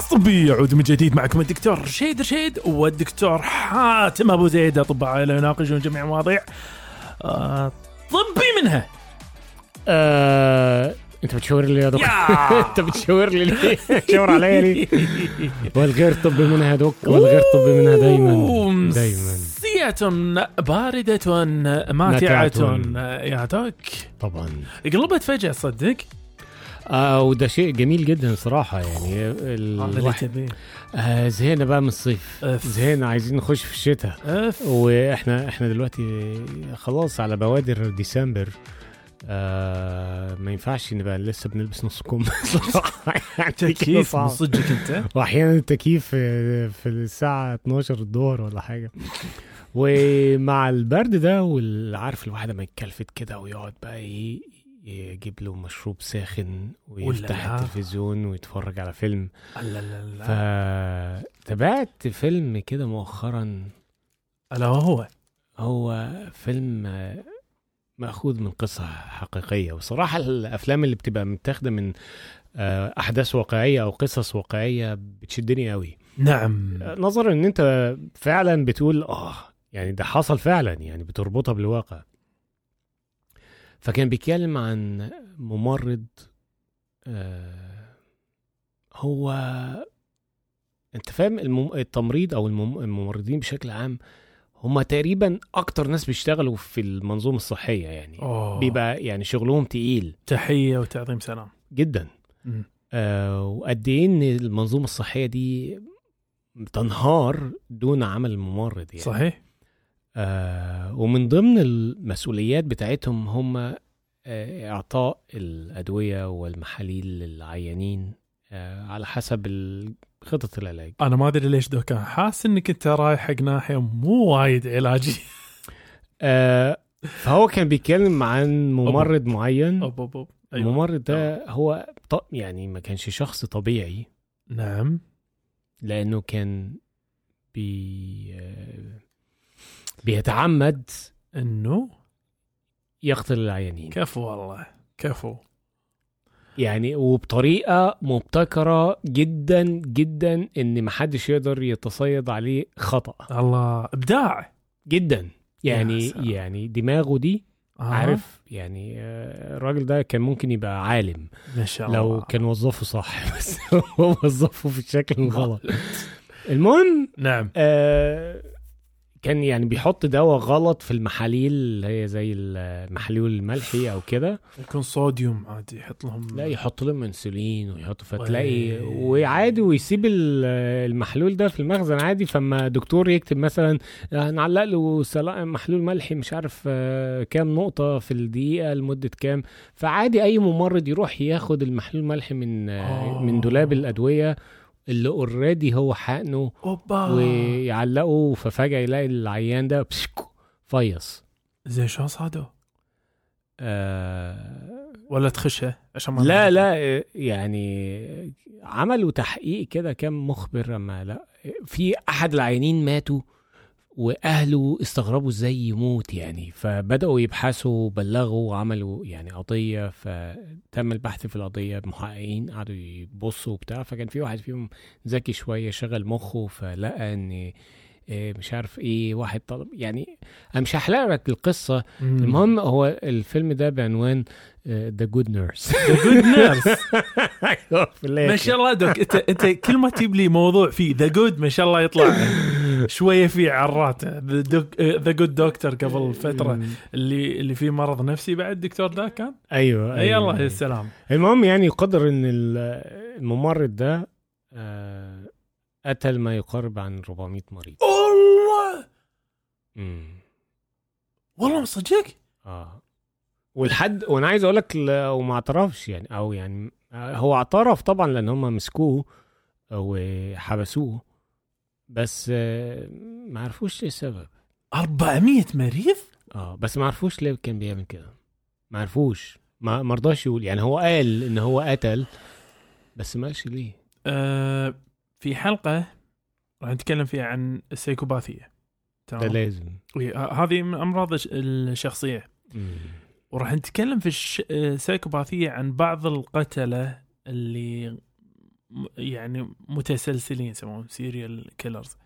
بودكاست طبي يعود من جديد معكم الدكتور رشيد رشيد والدكتور حاتم أبو زيد. أطباء عائله يناقشون جميع المواضيع آه طبي منها. آه، أنت بتشاور لي يا يا. أنت بتشاور لي ليه؟ تشاور عليا ليه؟ والغير طبي منها دك والغير طبي منها دايما. دايما. سيئة باردة ماتعة. يا دوك. طبعا. قلبت فجأة صدق؟ آه وده شيء جميل جدا صراحة يعني. اللي الواحد آه زهقنا بقى من الصيف. زهقنا عايزين نخش في الشتاء. أف. وإحنا إحنا دلوقتي خلاص على بوادر ديسمبر. آه ما ينفعش نبقى لسه بنلبس نص كم. يعني تكييف صدقك أنت؟ واحيانا التكييف في الساعة 12 الظهر ولا حاجة. ومع البرد ده والعارف الواحد لما يتكلفت كده ويقعد بقى إيه يجيب له مشروب ساخن ويفتح ولا. التلفزيون ويتفرج على فيلم. لا لا لا. فتابعت فيلم كده مؤخرا. ألا وهو؟ هو فيلم آه، مأخوذ من قصة حقيقية. وصراحة الأفلام اللي بتبقى متاخدة من آه، أحداث واقعية أو قصص واقعية بتشدني قوي نعم. نظرا إن أنت فعلا بتقول آه يعني ده حصل فعلا يعني بتربطها بالواقع. فكان بيتكلم عن ممرض آه هو أنت فاهم المم... التمريض أو المم... الممرضين بشكل عام هم تقريبا أكتر ناس بيشتغلوا في المنظومة الصحية يعني. أوه. بيبقى يعني شغلهم تقيل. تحية وتعظيم سلام. جدا. آه وقد إيه إن المنظومة الصحية دي تنهار دون عمل الممرض يعني. صحيح. آه ومن ضمن المسؤوليات بتاعتهم هم آه إعطاء الأدوية والمحاليل للعيانين آه على حسب خطط العلاج. أنا ما أدري ليش دوكا. حاسس إنك أنت رايح حق ناحية مو وايد علاجي. آه فهو كان بيتكلم عن ممرض معين. أوب أوب أوب. أيوة. الممرض ده هو ط- يعني ما كانش شخص طبيعي. نعم. لأنه كان بي بيتعمد إنه يقتل العيانين. كفو والله كفو. يعني وبطريقة مبتكرة جدا جدا إن محدش يقدر يتصيد عليه خطأ. الله إبداع. جدا. يعني. يعني دماغه دي آه. عارف يعني الراجل ده كان ممكن يبقى عالم. ما شاء الله. لو كان وظفه صح بس هو وظفه في الشكل الغلط المهم نعم. آه كان يعني بيحط دواء غلط في المحاليل اللي هي زي المحلول الملحي أو كده يكون صوديوم عادي يحط لهم لا يحط لهم إنسولين ويحط فتلاقي. وعادي ويسيب ال- المحلول ده في المخزن عادي فما دكتور يكتب مثلا هنعلق له سلا- محلول ملحي مش عارف آه، كام نقطة في الدقيقة لمدة كام فعادي أي ممرض يروح ياخد المحلول الملحي من آه، آه. من دولاب الأدوية اللي اوريدي هو حقنه أوبا. ويعلقه ففجأة يلاقي العيان ده بشكو فيص. زين شلون صادوا؟ آه. ولا تخشه عشان ما لا لا يعني عملوا تحقيق كده كام مخبر أما لا في أحد العيانين ماتوا وأهله استغربوا إزاي يموت يعني. فبدأوا يبحثوا بلغوا وعملوا يعني قضية فتم البحث في القضية بمحققين قعدوا يبصوا وبتاع. فكان في واحد فيهم ذكي شوية شغل مخه فلقى إن إيه مش عارف إيه واحد طلب يعني. أنا مش هحرق لك القصة. المهم هو الفيلم ده بعنوان The Good Nurse Good Nurse أيوه ما. شاء الله doc. أنت أنت كل ما تجيب لي موضوع فيه The Good ما شاء الله يطلع. شوية فيه عرات. The Good Doctor قبل فترة. اللي اللي فيه مرض نفسي بعد الدكتور ذا كان؟ أيوه إي أيوه. الله السلام المهم يعني يقدر إن ال- الممرض ده آه، قتل ما يقارب عن 400 مريض. والله مم. والله مصدقك؟ آه. والحد وأنا عايز أقول لك لو ما اعترفش يعني أو يعني آه، هو اعترف طبعا لأن هم مسكوه وحبسوه. بس آه، ما عرفوش السبب. 400 مريض؟ آه بس ما عرفوش ليه كان بيعمل كده. ما عرفوش. ما ما رضاش يقول. يعني هو قال إن هو قتل بس ما قالش ليه. آه في حلقة راح نتكلم فيها عن السيكوباثية. ده تمام لازم. وهي- هذه من أمراض الش- الشخصية. مم. وراح نتكلم في الش- السيكوباثيه عن بعض القتلة اللي يعني متسلسلين يسمون سيريال كيلرز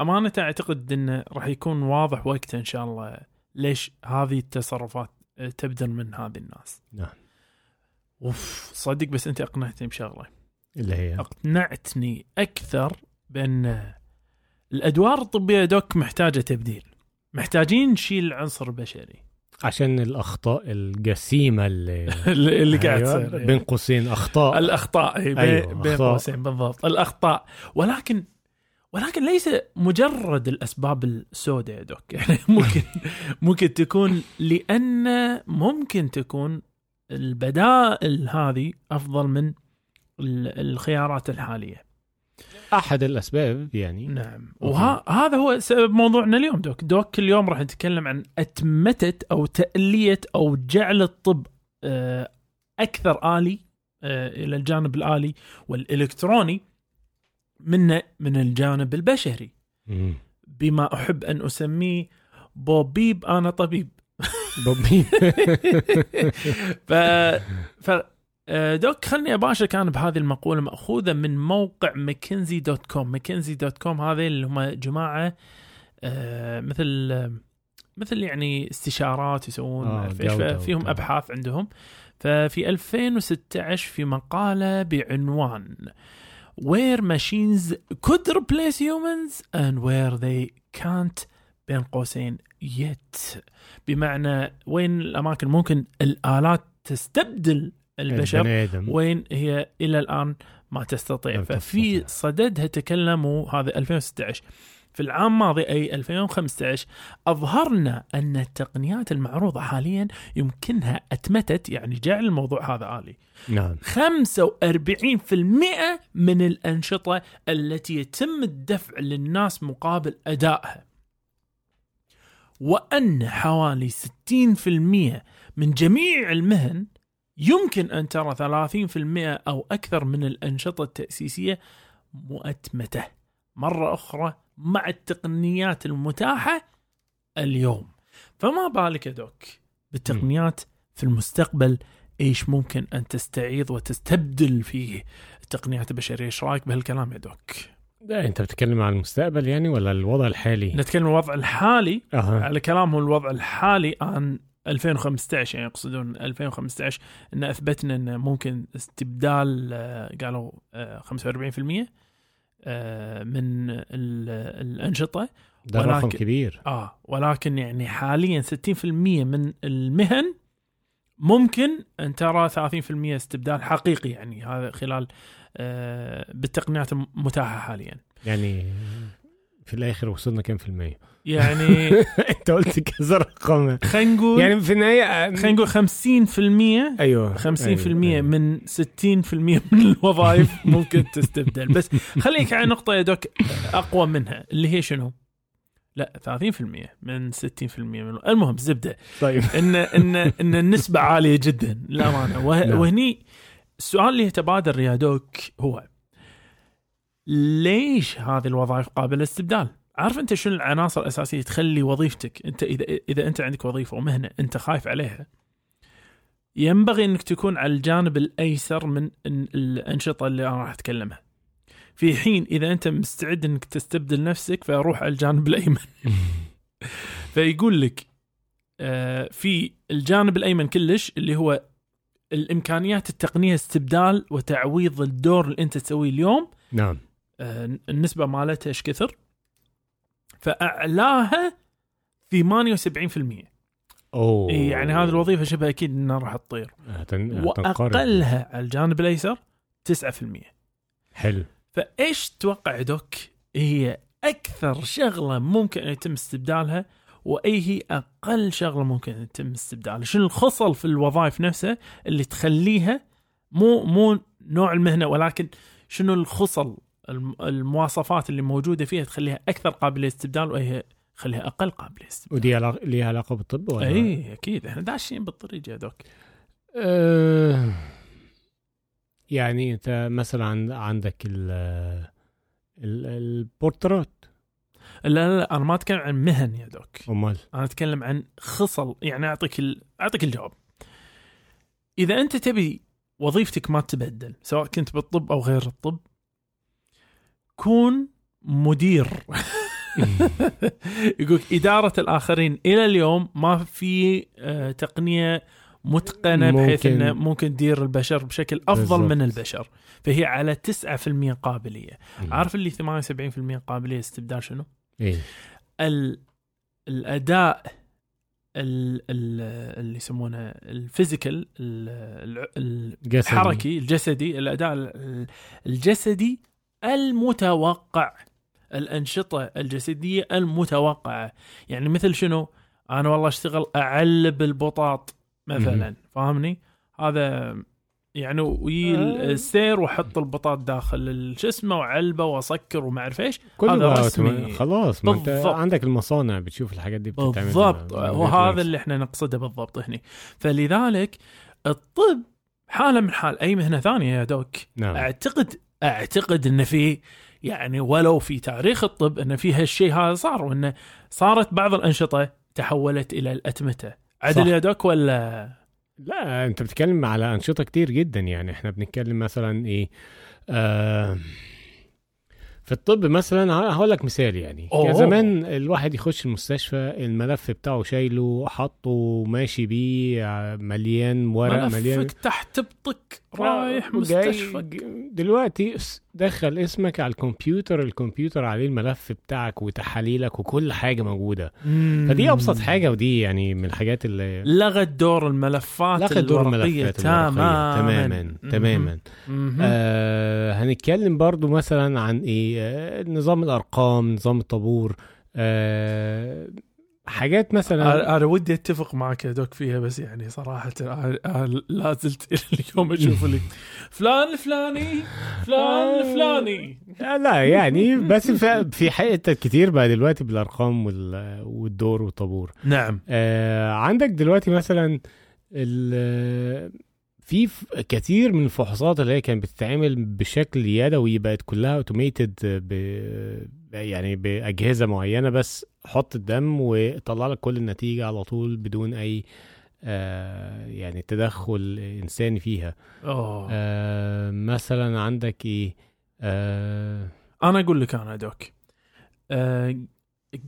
أمانة أعتقد انه راح يكون واضح وقته إن شاء الله ليش هذه التصرفات تبدر من هذه الناس. نعم. أوف صدق بس أنت أقنعتني بشغلة. اللي هي. أقنعتني أكثر بأن الأدوار الطبية دوك محتاجة تبديل. محتاجين نشيل العنصر البشري عشان الأخطاء الجسيمة اللي اللي قاعد أيوة، تصير بين قوسين أخطاء. الأخطاء إي، بين أيوة، بين. قوسين بالضبط. الأخطاء. ولكن ولكن ليس مجرد الأسباب السوداء يا دوك. يعني ممكن ممكن تكون لأن ممكن تكون البدائل هذه أفضل من ال- الخيارات الحالية. أحد الأسباب يعني. نعم. وهذا هو سبب موضوعنا اليوم دوك. دوك اليوم راح نتكلم عن أتمتة أو تألية أو جعل الطب آه، أكثر آلي آه، إلى الجانب الآلي والإلكتروني من من الجانب البشري. بما أحب أن أسميه بوبيب أنا طبيب. بوبي ف ف doc خلني أباشر كان بهذه المقولة مأخوذة من موقع ماكنزي dot com. ماكنزي dot com هذه اللي هم جماعة آه، مثل آه، مثل يعني استشارات يسوون آه، فيهم. أبحاث عندهم. ففي 2016 في مقالة بعنوان where machines could replace humans and where they can't بين قوسين yet. بمعنى وين الأماكن ممكن الآلات تستبدل البشر وين هي إلى الآن ما تستطيع. ففي. صددها تكلموا هذا 2016 في العام الماضي أي 2015 أظهرنا أن التقنيات المعروضة حاليا يمكنها أتمتت يعني جعل الموضوع هذا آلي. نعم. 45% من الأنشطة التي يتم الدفع للناس مقابل أدائها. وأن حوالي 60% من جميع المهن يمكن أن ترى 30% أو أكثر من الأنشطة التأسيسية مؤتمتة. مرة أخرى مع التقنيات المتاحة اليوم. فما بالك يا دوك بالتقنيات في المستقبل؟ إيش ممكن أن تستعيض وتستبدل فيه التقنيات البشرية؟ إيش رأيك بهالكلام يا دوك؟ ده أنت بتتكلم عن المستقبل يعني ولا الوضع الحالي؟ نتكلم عن الوضع الحالي؟ أها. على كلامهم الوضع الحالي عن 2015 يعني يقصدون 2015 إن أثبتنا إن ممكن استبدال آه، قالوا آه، 45% آه، من ال- الأنشطة. ده رقم ولكن- كبير. آه ولكن يعني حاليا 60% من المهن ممكن أن ترى 30% استبدال حقيقي يعني هذا خلال آه بالتقنيات المتاحة حاليا. يعني في الآخر وصلنا كام في المية؟ يعني انت قلت كذا رقم خلينا نقول يعني في النهاية خلينا نقول 50% أيوه 50% أيوة. من 60% من الوظائف ممكن تستبدل بس خليك على نقطة يا دوك أقوى منها اللي هي شنو؟ لا 30% من 60% من المهم زبدة طيب ان ان إن النسبة عالية جدا للأمانة وه- نعم. وهني السؤال اللي يتبادر يا دوك هو ليش هذه الوظائف قابلة للاستبدال؟ عارف أنت شنو العناصر الأساسية تخلي وظيفتك أنت إذا إذا أنت عندك وظيفة ومهنة أنت خايف عليها ينبغي إنك تكون على الجانب الأيسر من ال- الأنشطة اللي أنا راح أتكلمها. في حين إذا أنت مستعد إنك تستبدل نفسك فروح على الجانب الأيمن. فيقول لك آه، في الجانب الأيمن كلش اللي هو الإمكانيات التقنية استبدال وتعويض الدور اللي أنت تسويه اليوم نعم آه، النسبة مالتها إيش كثر؟ فأعلاها 78% أوه. يعني هذه الوظيفة شبه أكيد إنها راح تطير. هتن... وأقلها على الجانب الأيسر 9% حلو. فإيش تتوقع دوك؟ هي أكثر شغلة ممكن ان يتم استبدالها وإي هي أقل شغلة ممكن يتم استبدالها. شنو الخصل في الوظائف نفسها اللي تخليها مو مو نوع المهنة ولكن شنو الخصل المواصفات اللي موجودة فيها تخليها أكثر قابله للاستبدال واي تخليها أقل قابله للاستبدال. ودي علاقة ليها علاقة بالطب ولا؟ اي أكيد. إحنا داشين بالطريق يا دوك. أه يعني أنت مثلا عن- عندك ال ال- البورترات لا لا, لا أنا ما أتكلم عن مهن يا دوك. أمال؟ أنا أتكلم عن خصل يعني أعطيك ال... أعطيك الجواب. إذا أنت تبي وظيفتك ما تتبدل سواء كنت بالطب أو غير الطب كون مدير يقول إدارة الآخرين إلى اليوم ما في آه، تقنية متقنة بحيث ممكن. إنه ممكن تدير البشر بشكل أفضل بالضبط. من البشر فهي على 9% قابلية عارف اللي 78% قابلية استبدال شنو؟ إيه ال... الأداء ال... ال... اللي يسمونه الفيزيكال ال... ال... جسدي. الحركي الجسدي الأداء ال- الجسدي المتوقع الأنشطة الجسدية المتوقعة. يعني مثل شنو؟ أنا والله أشتغل اعلب البطاط مثلا. فاهمني؟ هذا يعني ويجي آه. السير واحط البطاط داخل ال- شو اسمه؟ وعلبة وأسكر وما أعرف إيش. هذا رسمي. خلاص ما أنت. عندك المصانع بتشوف الحاجات دي بتتعمل. بالضبط. وهذا اللي إحنا نقصده بالضبط هنا فلذلك الطب حالة من حال أي مهنة ثانية يا دوك. نعم. أعتقد أعتقد إن في يعني ولو في تاريخ الطب إن في هالشيء هذا صار وانه صارت بعض الأنشطة تحولت إلى الأتمتة عدل. يا دوك ولا لا أنت بتتكلم على أنشطة كتير جدا يعني إحنا بنتكلم مثلا إيه آه في الطب مثلا هقول لك مثال يعني أوه. كان زمان الواحد يخش المستشفى الملف بتاعه شايله حاطه ماشي بيه مليان ورق مليان ملفك تحت بطك رايح مستشفى دلوقتي دخل اسمك على الكمبيوتر الكمبيوتر عليه الملف بتاعك وتحاليلك وكل حاجة موجودة. فدي أبسط حاجة ودي يعني من الحاجات اللي لغت دور الملفات لغت دور الملفات الورقية. تماما. تماما تماما. آه هنتكلم برضو مثلا عن إيه؟ آه نظام الأرقام نظام الطابور. آه حاجات مثلا أنا ودي أتفق معك يا دوك فيها بس يعني صراحة لا زلت إلى اليوم أشوف لك فلان الفلاني فلان الفلاني. آه لا يعني بس في, حقيقة كتير بقى دلوقتي بالأرقام وال- والدور والطابور. نعم. آه عندك دلوقتي مثلا ال- في كتير من الفحوصات اللي هي كانت بتتعمل بشكل يدوي بقت كلها اوتوميتد يعني بأجهزة معينة بس حط الدم وطلع لك كل النتيجة على طول بدون أي آه يعني تدخل إنساني فيها. اوه آه مثلا عندك إيه؟ آه أنا أقول لك أنا دوك. أه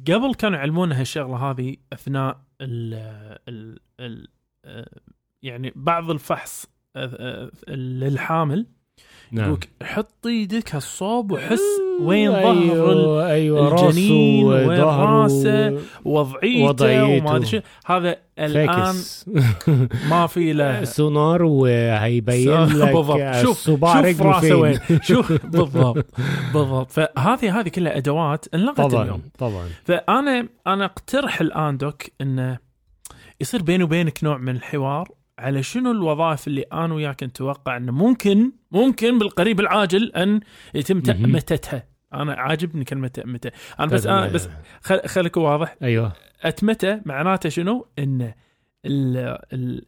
قبل كانوا يعلمونا هالشغلة هذه أثناء ال ال ال آه، يعني بعض الفحص آه، آه، للحامل نعم. يقولك حط إيدك هالصوب وحس وين ظهر أيوه أيوه الجنين، وين راسه، وضعيته وضعيته. وما أدري هذا الآن ما في له سونار وهيبين لك بالضبط شوف شوف راسه وين. شوف بالضبط بالضبط. فهذه هذه كلها أدوات انلغت طبعا اليوم. طبعا. فانا أنا أقترح الآن دوك إنه يصير بيني وبينك نوع من الحوار. على شنو الوظائف اللي أنا وياك نتوقع إنه ممكن ممكن بالقريب العاجل أن يتم. تأمتتها. أنا عاجبني كلمة تأمته. أنا بس أنا بس خل خليك واضح. أيوه. أتمته معناته شنو؟ إن ال-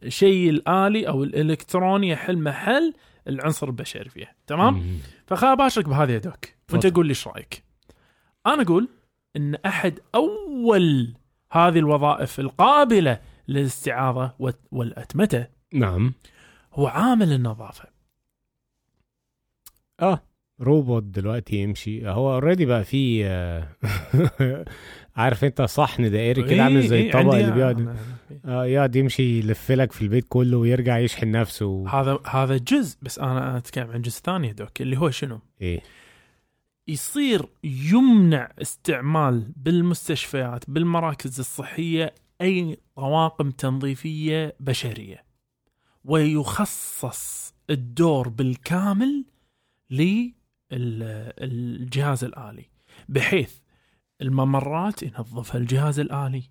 الشيء الآلي أو الإلكتروني يحل محل العنصر البشري فيه تمام؟ فخل أباشرك بهذه يا دوك. وانت. قول لي إيش رأيك؟ أنا أقول إن أحد أول هذه الوظائف القابلة للاستعاضة وال- والأتمتة. نعم. هو عامل النظافة. آه روبوت دلوقتي يمشي. هو already بقى فيه آه، عارف أنت صحن دائري كده عامل زي إيه، الطبق اللي بيقعد آه يقعد يمشي يلف لك في البيت كله ويرجع يشحن نفسه هذا هذا جزء بس أنا أتكلم عن جزء ثاني doc اللي هو شنو؟ إيه. يصير يمنع استعمال بالمستشفيات بالمراكز الصحية أي طواقم تنظيفية بشرية ويخصص الدور بالكامل للجهاز الآلي بحيث الممرات ينظفها الجهاز الآلي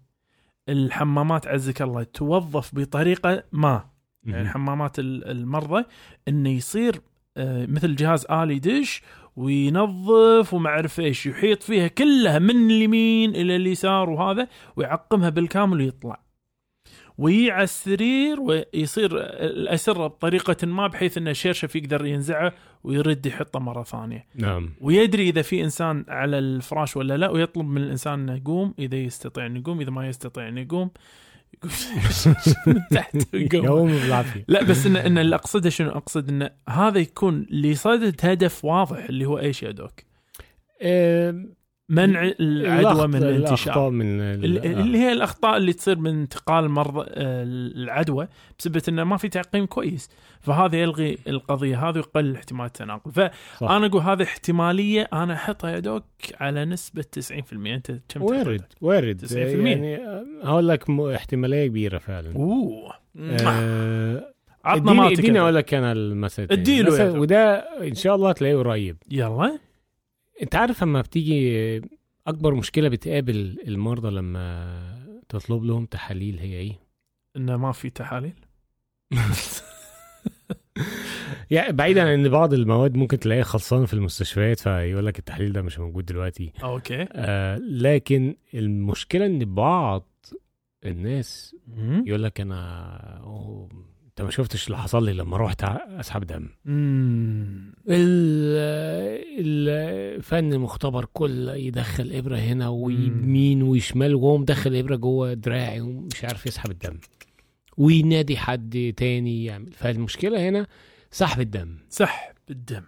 الحمامات عزك الله توظف بطريقة ما يعني. حمامات ال- المرضى إنه يصير آه، مثل جهاز آلي دش وينظف وما أعرف إيش يحيط فيها كلها من اليمين إلى اليسار وهذا ويعقمها بالكامل ويطلع. ويجي على السرير ويصير الأسرة بطريقة ما بحيث إن الشرشف يقدر ينزعه ويرد يحطه مرة ثانية. نعم. ويدري إذا في إنسان على الفراش ولا لا ويطلب من الإنسان إنه يقوم إذا يستطيع انه يقوم إذا ما يستطيع انه يقوم. من تحت يقوم. يوم بالعافية لا بس ان إن اللي أقصده شنو أقصد إن هذا يكون لصدد هدف واضح اللي هو إيش يا دوك؟ آه، منع العدوى من الانتشار. من ال- اللي هي الأخطاء اللي تصير من انتقال مرضى آه، العدوى بسبب إنه ما في تعقيم كويس. فهذا يلغي القضية هذه ويقلل احتمال التناقل. فانا أقول هذه احتمالية أنا احطها يا دوك على نسبة 90% أنت كم وارد وارد 90%. يعني آه، هقول لك احتمالية كبيرة فعلا. أوه. آه، عطنا اديني أقول. لك أنا المسألة اديله. وده إن شاء الله تلاقيه قريب. يلا. انت عارف لما بتيجي اكبر مشكلة بتقابل المرضى لما تطلب لهم تحاليل هي إيه؟ انه ما في تحاليل؟ يعني بعيدا عن إن بعض المواد ممكن تلاقيها خلصانة في المستشفيات فيقول لك التحليل ده مش موجود دلوقتي. أوكي. آه لكن المشكلة إن بعض الناس يقول لك أنا انت ما شفتش اللي حصل لي لما رحت اسحب دم. امم ال- الفني مختبر كل يدخل إبرة هنا. ويمين وشمال وهو مدخل إبرة جوه دراعي ومش عارف يسحب الدم. وينادي حد تاني يعمل. فالمشكلة هنا سحب الدم. سحب الدم.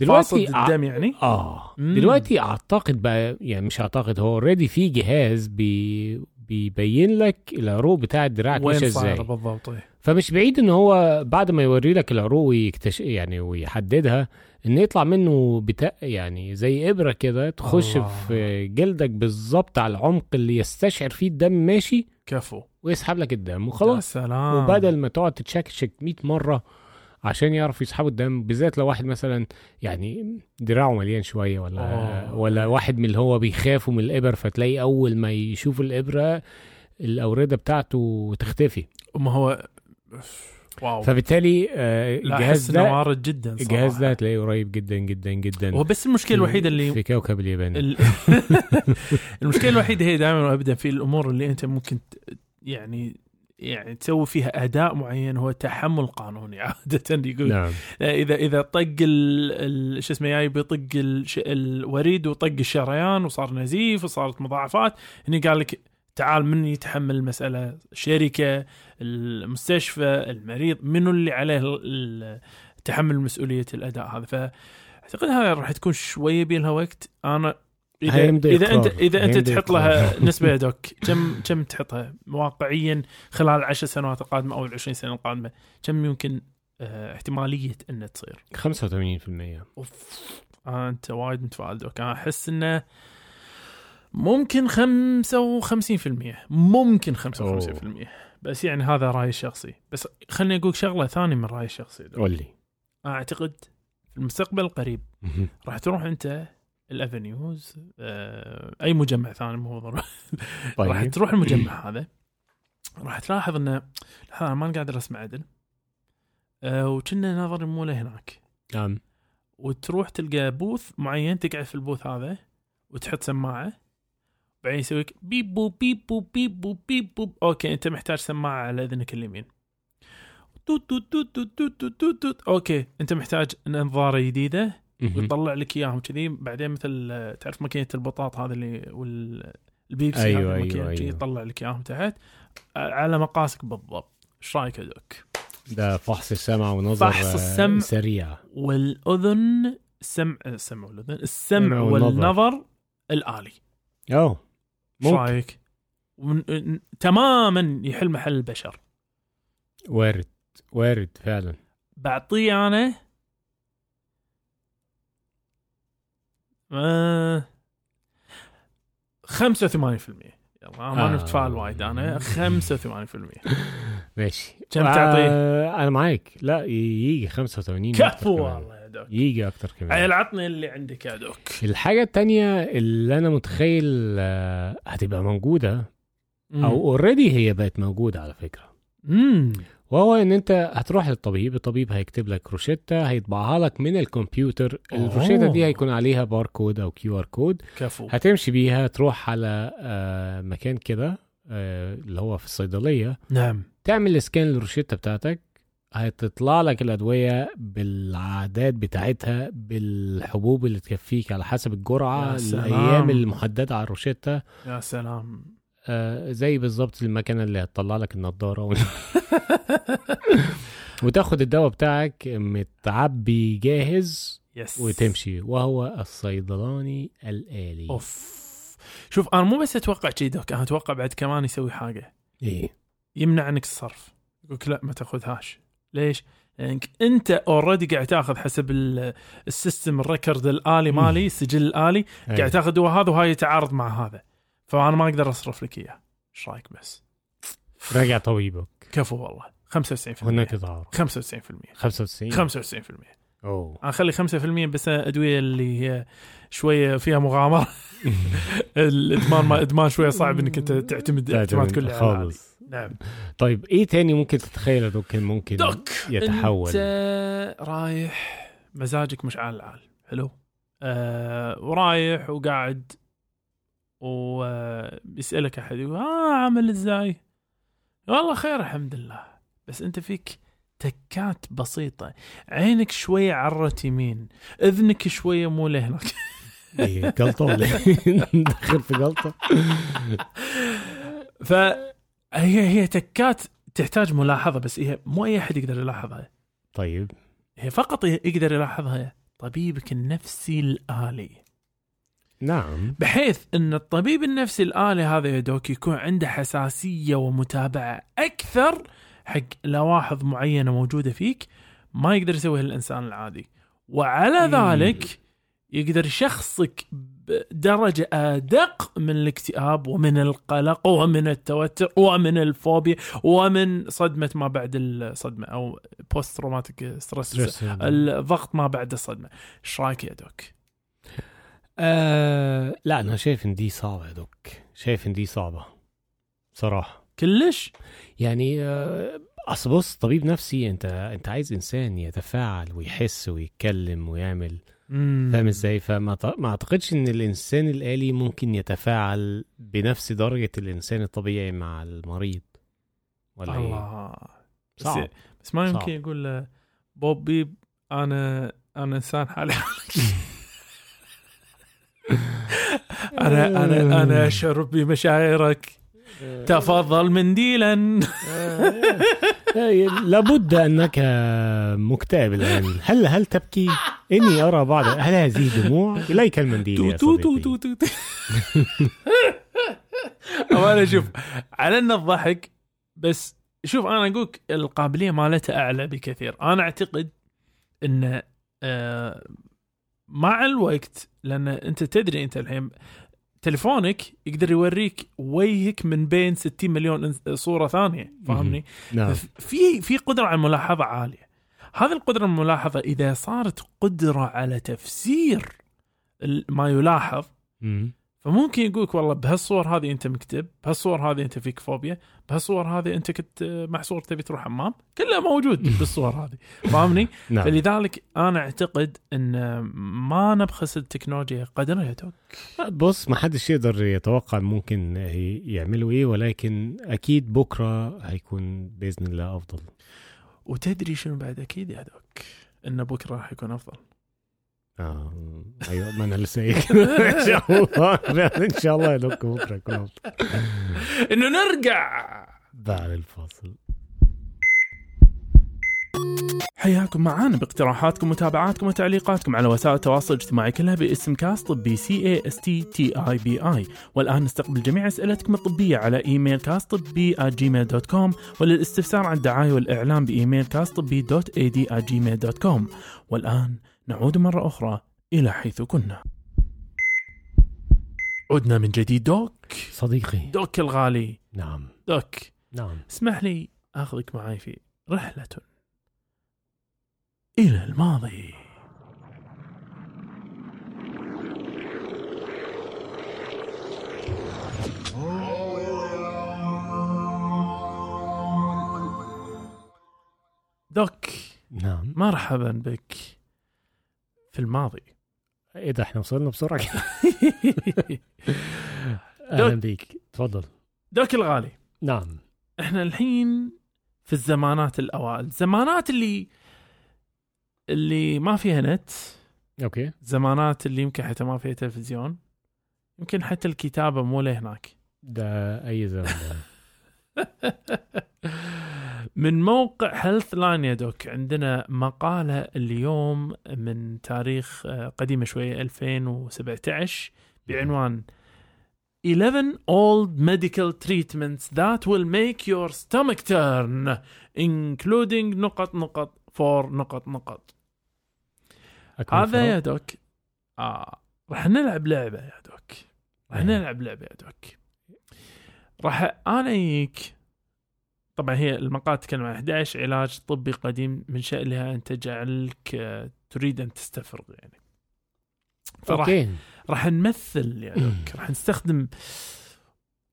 دلوقتي الدم يعني؟ آه. مم. دلوقتي أعتقد بقى يعني مش أعتقد هو already في جهاز بي بيبين لك العروق بتاع دراعك ماشيه إزاي. بالضبط. فمش بعيد إن هو بعد ما يوري لك العروق ويكتش يعني ويحددها إن يطلع منه بتا يعني زي إبرة كده تخش الله. في جلدك بالظبط على العمق اللي يستشعر فيه الدم ماشي كفو ويسحب لك الدم وخلاص سلام وبدل ما تقعد تتشكشك 100 مرة عشان يعرف يسحبوا الدم بالذات لو واحد مثلا يعني دراعه مليان شوية ولا أوه. ولا واحد من اللي هو بيخافوا من الإبر فتلاقي أول ما يشوف الإبرة الأوردة بتاعته تختفي ما هو واو فبالتالي آه، الجهاز ده وارد جدا صراحة. الجهاز ده هتلاقيه قريب جدا جدا جدا هو بس المشكلة الوحيدة اللي في كوكب اليابان ال... المشكلة الوحيدة هي دائما وابدا في الأمور اللي أنت ممكن يعني يعني تسوي فيها أداء معين هو تحمل قانوني عادة يقول نعم اذا إذا طق. شو اسمه جاي بيطق الش... الوريد وطق الشريان وصار نزيف وصارت مضاعفات هني قال لك تعال من يتحمل المسألة. شركه المستشفى المريض منو اللي عليه ال- ال- تحمل مسؤولية الأداء هذا. فأعتقد هذا راح تكون شوية بيلها وقت. أنا اذا إذا انت. إذا أنت تحط. لها نسبة يا دوك كم كم تحطها؟ واقعيا خلال العشر سنوات القادمة أو العشرين سنة القادمة كم يمكن آه، احتمالية إنها تصير؟ 85% أوف أنت وايد متفائل دوك. أنا أحس إنه ممكن 55% ممكن 55% بس يعني هذا رايي الشخصي بس خليني أقول شغلة ثانية من رايي الشخصي. قول أعتقد في المستقبل القريب راح تروح أنت الافنيوز آه أي مجمع ثاني مو ضروري. راح طيب تروح المجمع هذا. راح تلاحظ إنه أنا ما قاعد أسمع عدل. آه وكنا نظري مو لهناك. نعم. وتروح تلقى booth معين تقعد في ال booth هذا وتحط سماعة. بعدين يسوي لك بيب بو بيب بو بيب بيب okay أنت محتاج سماعة على إذنك اليمين توت توت توت توت توت توت توت توت. okay أنت محتاج نظارة جديدة. ويطلع لك إياهم كذي بعدين مثل آه، تعرف ماكينة البطاط هذه اللي والبيبسي أيوة، أيوة، أيوة. يطلع لك إياهم تحت آه، على مقاسك بالضبط إيش رأيك دوك؟ ده فحص السمع ونظر فحص آه، السمع. سريع والأذن السمع السمع والأذن السمع السمع والنظر. والنظر الآلي أوه ممكن رأيك؟ تماما يحل محل البشر. وارد وارد فعلا. بعطيه أنا. آه 85% يلا ما آه. نتفائل وايد أنا. 85% ماشي. كم تعطيه؟ آه أنا معاك. لا يجي 85 أكتر كفو. والله. doc يجي أكتر كمان. عطني اللي عندك يا doc الحاجة التانية اللي أنا متخيل آه، هتبقى موجودة أو already هي بقت موجودة على فكرة. امم وهو إن أنت هتروح للطبيب الطبيب هيكتب لك روشتة هيطبعها لك من الكمبيوتر. الروشتة دي. هيكون عليها باركود أو QR code كفو. هتمشي بيها تروح على آه، مكان كده آه، اللي هو في الصيدلية. نعم. تعمل سكان للروشتة بتاعتك. هتطلع لك الأدوية بالعادات بتاعتها بالحبوب اللي تكفيك على حسب الجرعة يا سلام. الأيام المحددة على الروشتة. يا سلام. آه زي بالظبط المكنة اللي هتطلع لك النضارة. و... وتاخد الدواء بتاعك متعبي جاهز يس وتمشي وهو الصيدلاني الآلي. أوف. شوف أنا مو بس أتوقع شي doc أنا أتوقع بعد كمان يسوي حاجة. إيه. يمنع عنك الصرف. يقول لا ما تاخذهاش. ليش؟ لأنك أنت already قاعد تأخذ حسب ال- السيستم ال record الآلي مالي السجل الآلي قاعد أيه. تاخذ هذا وهاي يتعارض مع هذا. فأنا ما أقدر أصرف لك إياه. إيش رأيك بس؟ راجع طبيبك كفو والله. 95% هناك تعارض 95% 95 95% أوه. أنا أخلي 5% بس أدوية اللي هي شوية فيها مغامرة. الإدمان ما إدمان شوية صعب إنك انت تعتمد اعتماد كلي على. خالص. نعم. طيب إيه تاني ممكن تتخيل دوك كان ممكن دوك يتحول؟ انت رايح مزاجك مش عال العال حلو؟ آه ورايح وقاعد ويسألك أحد يقول آه عامل إزاي؟ والله خير الحمد لله. بس أنت فيك تكات بسيطة. عينك شوية عرت يمين. إذنك شوية مو لهناك إيه، جلطه ولا دخل في جلطه فهي هي تكات تحتاج ملاحظة بس هي مو أي أحد يقدر يلاحظها. طيب. هي فقط يقدر يلاحظها طبيبك النفسي الآلي. نعم. بحيث إن الطبيب النفسي الآلي هذا يا دوك يكون عنده حساسية ومتابعة أكثر حق لواحظ معينة موجودة فيك ما يقدر يسويها الإنسان العادي. وعلى مم. ذلك يقدر يشخصك بدرجة أدق من الاكتئاب ومن القلق ومن التوتر ومن الفوبيا ومن صدمة ما بعد الصدمة أو post traumatic stress الضغط ما بعد الصدمة. إيش رأيك يا doc؟ آه لا أنا شايف إن دي صعبة يا doc. شايف إن دي صعبة صراحة. كلش؟ يعني آه، أصل بص طبيب نفسي أنت أنت عايز إنسان يتفاعل ويحس ويتكلم ويعمل فاهم إزاي؟ فما ط- ما أعتقدش إن الإنسان الآلي ممكن يتفاعل بنفس درجة الإنسان الطبيعي مع المريض. ولا إيه؟ الله. بس, صعب. بس ما يمكن صعب. يقول بوبي أنا أنا إنسان حالي. أنا أنا أنا أشعر بمشاعرك. تفضل منديلا. آه، لابد أنك مكتئب الآن. هل هل تبكي؟ إني أرى بعض هل هذه دموع؟ إليك المنديل يا صديقي. أمانة شوف على انه الضحك بس شوف أنا أقولك القابلية مالته أعلى بكثير. أنا أعتقد أن آه، مع الوقت لأن أنت تدري أنت الحين تليفونك يقدر يوريك وجهك من بين 60 مليون صورة ثانية فاهمني؟ نعم في في قدرة على الملاحظة عالية هذه القدرة على الملاحظة إذا صارت قدرة على تفسير ما يلاحظ مم. فممكن يقولك والله بهالصور هذه أنت مكتب بهالصور هذه أنت فيك فوبيا بهالصور هذه أنت كنت محصور تبي تروح حمام كله موجود بالصور هذه. فاهمني؟ نعم. فلذلك أنا أعتقد إن ما نبخس التكنولوجيا قدرها يا دوك بص ما حدش يقدر يتوقع ممكن يعملوا إيه ولكن أكيد بكرة هيكون بإذن الله أفضل. وتدري شنو بعد أكيد يا دوك إن بكرة راح يكون أفضل. آه. أيوه ما أنا لسه. إن شاء الله. إن شاء الله دوك بكرة افضل إنه نرجع. بعد الفاصل. حياكم معانا باقتراحاتكم ومتابعاتكم وتعليقاتكم على وسائل التواصل الاجتماعي كلها باسم كاست طبي C A S T T E B I والآن نستقبل جميع أسئلتكم الطبية على إيميل كاست طبي Gmail dot com وللاستفسار عن الدعاية والاعلان بإيميل كاست طبي dot A D Gmail dot com والآن نعود مرة أخرى إلى حيث كنا. عدنا من جديد doc. صديقي. doc الغالي. نعم. doc. نعم. اسمح لي آخذك معي في رحلة. إلى الماضي. دوك. نعم. مرحبا بك. في الماضي. إيه ده إحنا وصلنا بسرعة. أهلا بيك. تفضل. doc الغالي. نعم. إحنا الحين في الزمانات الأوائل. الزمانات اللي اللي ما فيها نت. okay. زمانات اللي يمكن حتى ما فيها تلفزيون. يمكن حتى الكتابة مو لهناك. ده أي زمن. ده. من موقع Healthline يا doc. عندنا مقالة اليوم من تاريخ آه، قديمة شوية 2017 بعنوان 11 old medical treatments that will make your stomach turn including نقط نقط for نقط نقط هذا يا؟ دوك. آه راح نلعب لعبة يا دوك. راح إيه. نلعب لعبة يا دوك. راح أنا اجيك طبعا هي المقال تتكلم عن 11 علاج طبي قديم من شأنها أن تجعلك آه، تريد أن تستفرغ يعني. فراح أوكي. راح نمثل يا دوك راح نستخدم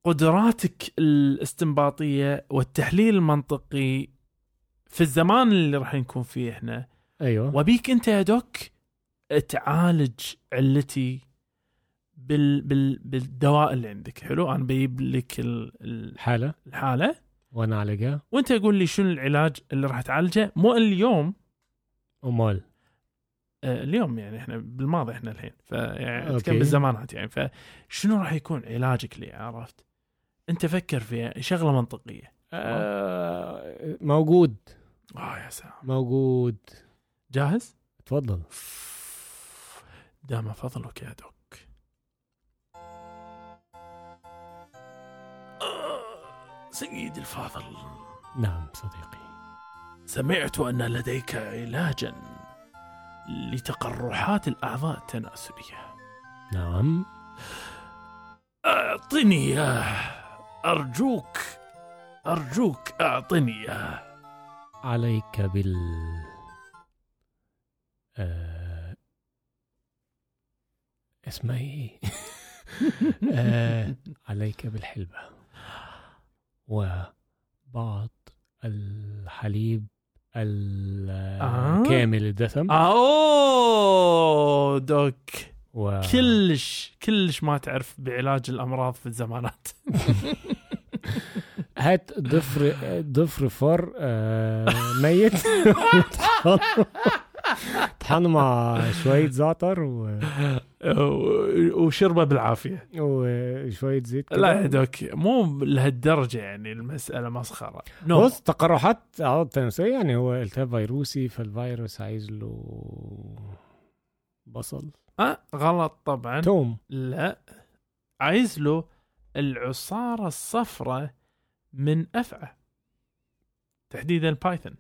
قدراتك الاستنباطية والتحليل المنطقي في الزمان اللي راح نكون فيه إحنا. أيوه. وبيك أنت يا دوك تعالج علتي بال بال بالدواء اللي عندك. حلو أنا بجيب لك ال- ال- حالة. الحالة. وأنا عالجها وأنت قول لي شنو العلاج اللي راح تعالجه؟ مو اليوم. أمال. آه اليوم يعني إحنا بالماضي إحنا الحين. فيعني بالزمانات يعني. فشنو راح يكون علاجك لي؟ عرفت؟ أنت فكر فيها شغلة منطقية. آه موجود. آه يا سلام. موجود. جاهز؟ اتفضل دام فضلك يا دوك سيدي الفاضل. نعم صديقي. سمعت أن لديك علاجا لتقرحات الأعضاء التناسلية. نعم. أعطني إياه أرجوك أرجوك أعطني إياه عليك بال آه... اسمها إيه آه... عليك بالحلبة. وبعض الحليب آه. الكامل الدسم. أوه دوك. و... كلش كلش ما تعرف بعلاج الأمراض في الزمانات. هات ضفر ضفر فار آه... ميت. طحنه مع شوية زعتر و... وشربة بالعافية. وشوية زيت كده. لا يا doc مو لهالدرجة يعني المسألة مسخرة. no بص تقرحات اعراض تناسليه يعني هو التهاب فيروسي فالفيروس عايز له بصل. أه غلط طبعا. توم. لا عايز له العصارة الصفراء من أفعى. تحديدا python.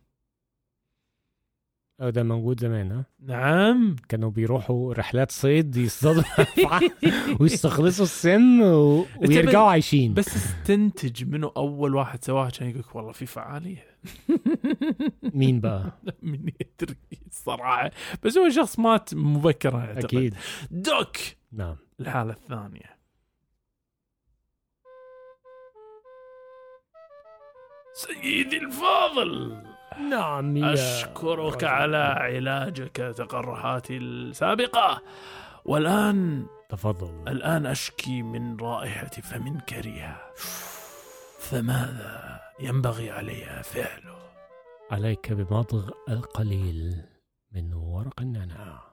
أو ده موجود زمان ها؟ نعم. كانوا بيروحوا رحلات صيد يصطادوا ويستخلصوا السم و... ويرجعوا عايشين. بس استنتج منه أول واحد سواها كان يقول والله في فعالية. مين بقى؟ من يدري الصراحة بس هو شخص مات مبكرا أعتقد. أكيد. دوك! نعم. الحالة الثانية. سيدي الفاضل! نعم يا أشكرك رجل. على علاجك تقرحاتي السابقة. والآن تفضل. الآن أشكي من رائحة فم كريهة. فماذا ينبغي علي فعله؟ عليك بمضغ القليل من ورق النعناع.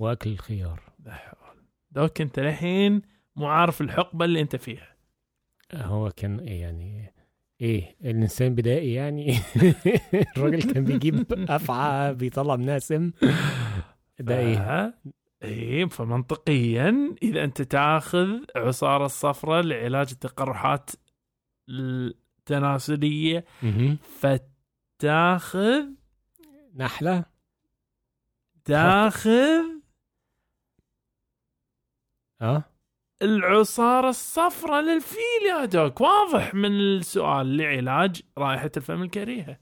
وأكل الخيار. لا حول دوك أنت الحين مو عارف الحقبة اللي أنت فيها. هو كان يعني إيه الإنسان بدائي يعني. الراجل كان بيجيب أفعى بيطلع منها سم. ده إيه؟ إيه فمنطقيا إذا أنت تأخذ عصارة الصفراء لعلاج التقرحات التناسلية. فتأخذ نحلة. تأخذ آه العصارة الصفراء للفيل يا doc واضح من السؤال لعلاج رائحة الفم الكريهة.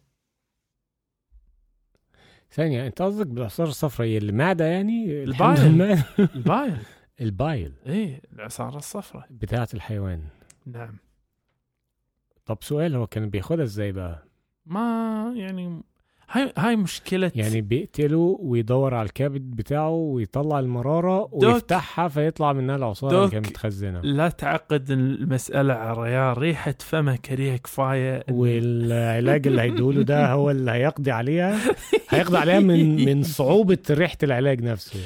ثانية أنت قصدك بالعصارة الصفراء هي المعدة يعني؟ ال bile. ال bile. ال bile. إيه العصارة الصفراء بتاعة الحيوان. نعم. طب سؤال هو كان بياخدها إزاي بقى؟ ما يعني هاي هاي مشكلة يعني بيقتله ويدور على الكبد بتاعه ويطلع المرارة doc. ويفتحها فيطلع منها العصارة اللي doc. كانت متخزنة. لا تعقد المسألة على ريال ريحة فمه كريهة كفاية والعلاج اللي هيدوله ده هو اللي هيقضي عليها. هيقضي عليها من من صعوبة ريحة العلاج نفسه.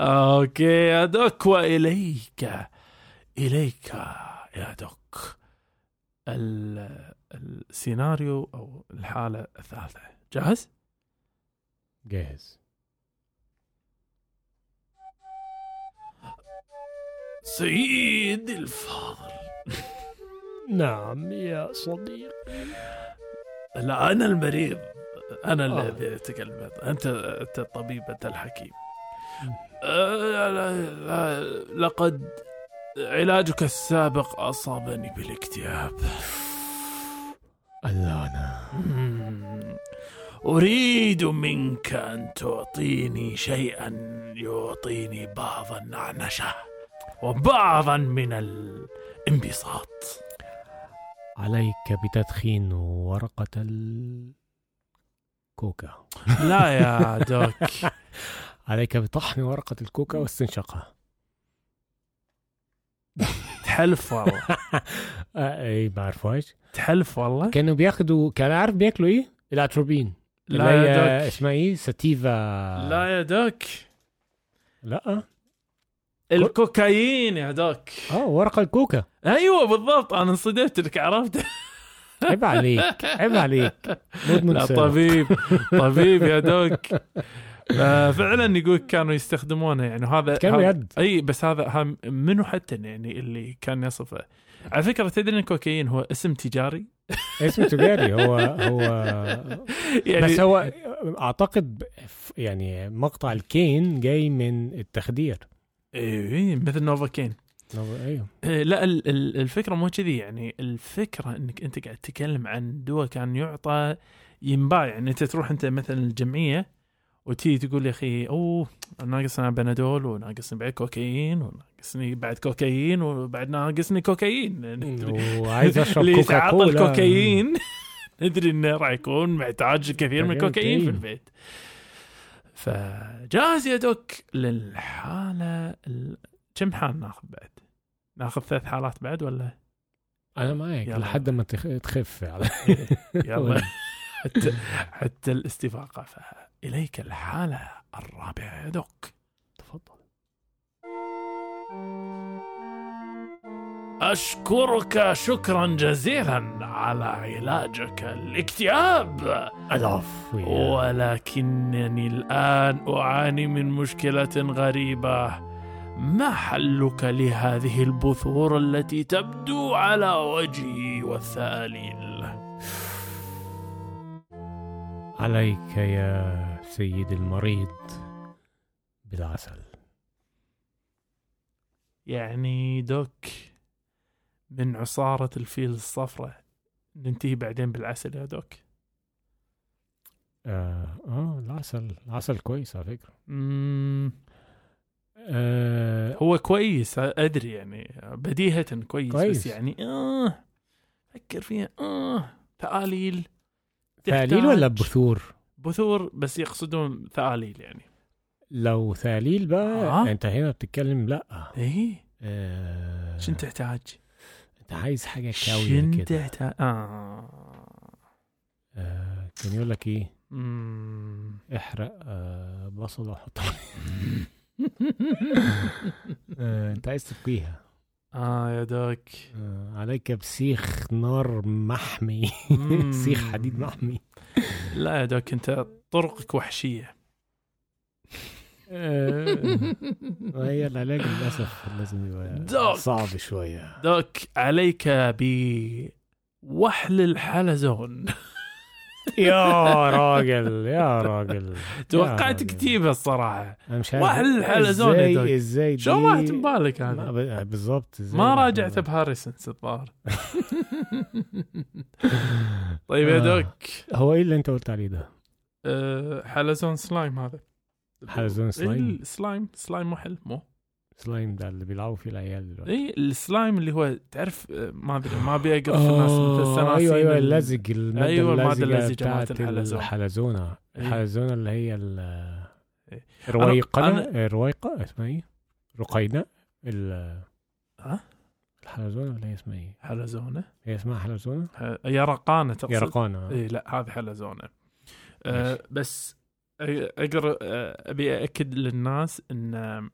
okay. أدك وإليك. إليك يا دوك. ال- السيناريو أو الحالة الثالثة. جاهز؟ جاهز. سيدي الفاضل. نعم يا صديقي. لا أنا المريض. أنا آه. الذي أتكلم. أنت أنت الطبيب انت الحكيم آه، لقد علاجك السابق أصابني بالاكتئاب. اللعنة مم. أريد منك أن تعطيني شيئا يعطيني بعض النعنشه وبعضا من الانبساط. عليك بتدخين ورقة الكوكا لا يا doc. عليك بطحن ورقة الكوكا واستنشاقها. تحلف والله. أي ما عرفوهاش تحلف والله؟ كانوا بياخدوا كان عارف بياكلوا إيه؟ الأتروبين. لا يا doc. اسمها إيه؟ sativa. لا يا doc. لا. الكوكايين يا doc. آه ورقة الكوكا. أيوه بالضبط. أنا انصدمت انك عرفت؟ عيب عليك عيب عليك. مدمن لا. طبيب طبيب يا دوك. آه، فعلا يقول كانوا يستخدمونه يعني. هذا كان هذا- يد. أي بس هذا منو حتى يعني اللي كان يصفه. على فكرة تدري إن الكوكايين هو اسم تجاري؟ اسمه تجاري هو هو يعني بس هو أعتقد يعني مقطع الكين جاي من التخدير. اي مثل نوفاكين أيوه. إيه، لا ال- ال- الفكرة مو كذي يعني الفكرة إنك أنت قاعد تتكلم عن دواء كان يعطى ينباع يعني أنت تروح أنت مثلا الجمعية وتيجي تقول يا أخي أوه ناقصنا بنادول وناقصني بعد كوكايين وناقصني بعد كوكايين وبعد ناقصني كوكايين وعايز أشرب اللي كوكا يتعاطى كولا الكوكايين ندري إنه راح يكون محتاج كثير من الكوكايين في. البيت فجاهز يا دوك للحالة ال... كم حال ناخذ بعد؟ ناخذ ثلاث حالات بعد ولا؟ أنا معك. لحد ما تخ- تخف على يلا حتى حتى الاستفاقة فاليك الحالة الرابعة. يا دوك. تفضل. أشكرك شكرا جزيلا على علاجك الاكتئاب. العفو. ولكنني الآن أعاني من مشكلة غريبة. ما حلك لهذه البثور التي تبدو على وجهي والثاليل عليك يا سيد المريض بالعسل. يعني دوك من عصارة الفيل الصفراء ننتهي بعدين بالعسل يا دوك؟ آه, آه العسل العسل كويس على فكرة. مم. آه هو كويس أدري يعني بديهة كويس, كويس. بس يعني آه فكر فيها آه ثقاليل ثاليل ولا تحتاج- بثور؟ بثور بس يقصدون ثقاليل يعني لو ثاليل بقى آه. أنت هنا بتتكلم لأ إيه آه شن تحتاج؟ أنت عايز حاجة شن كاوية كده تحتاج؟ آه. آه كان يقول لك إيه مم. احرق آه بصل وحط آه أنت عايز تبقيها آه يا دوك آه عليك بسيخ نار محمي. سيخ حديد محمي لا يا دوك أنت طرقك وحشية. آه هي العلاج للأسف لازم يبقى. صعب شوية. دوك عليك بوحل الحلزون. يا راجل يا راجل توقعت. كتيبه الصراحه أنا مش عارف. إزاي إزاي شو راحت ببالك ما هذا؟ ب- بالضبط ما راجعت ببالك؟ بهاريسونز الظاهر طيب يا آه. دوك هو إيه اللي أنت قلت عليه ده؟ أه حلزون سلايم هذا حلزون سلايم؟ السلايم سلايم مو حلو مو سلايم ده اللي بيلعبوا فيه العيال دلوقتي اي السلايم اللي هو تعرف آه، ما أدري ما في الناس مثل آه، أيوه أيوه ال- اللزج المادة أيوة، المادة اللزجة مالت. الحلزونة إيه. الحلزونة اللي هي ال- إيه. الرويقنه أنا- الرويقة اسمها إيه؟ رقينة ال- ها الحلزونة اللي هي اسمها إيه؟ حلزونة هي اسمها حلزونة؟ يرقانه تقصد يرقانه اي لا هذه حلزونة أه. بس أقرأ أه، أبي أأكد للناس إن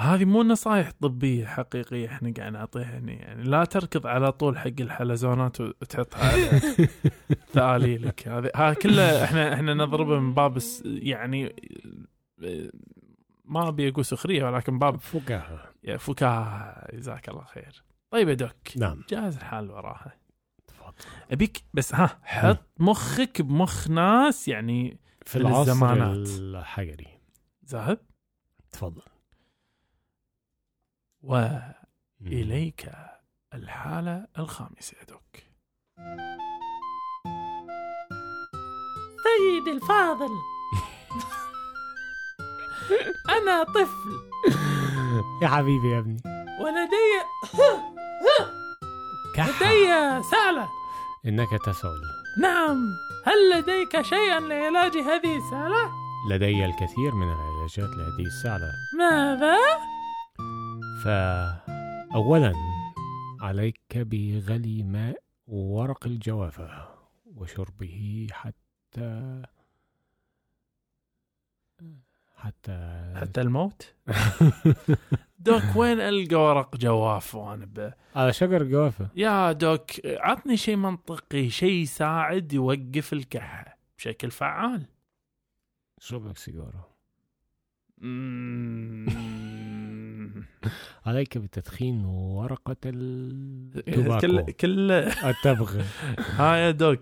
هذه مو نصايح طبية حقيقية إحنا قاعد نعطيها هنا يعني لا تركض على طول حق الحلزونات وتحطها على ثقاليلك هذه ها كلها إحنا إحنا نضربها من باب يعني ما أبي أقول سخرية ولكن باب فكاهة. فكاهة. جزاك الله خير. طيب يا دوك. نعم. جاهز الحال وراها. تفضل. أبيك بس ها حط مخك بمخ ناس يعني في العصر الزمانات. الحجري. ذهب تفضل. وإليك الحالة الخامسة يا دوك. سيدي الفاضل. أنا طفل. يا حبيبي يا ابني. ولدي لدي سالة. إنك تسأل نعم. هل لديك شيئا لعلاج هذه السالة؟ لدي الكثير من العلاجات لهذه السعلة ماذا؟ فأولا عليك بغلي ماء ورق الجوافة وشربه حتى حتى حتى الموت؟ دوك وين ألقى ورق جواف وأنا ب... على شجر جوافة يا دوك عطني شيء منطقي شيء يساعد يوقف الكحة بشكل فعال اشرب لك سيجارة مم. عليك بتدخين ورقة كل التباكو كل التبغ. ها يا دوك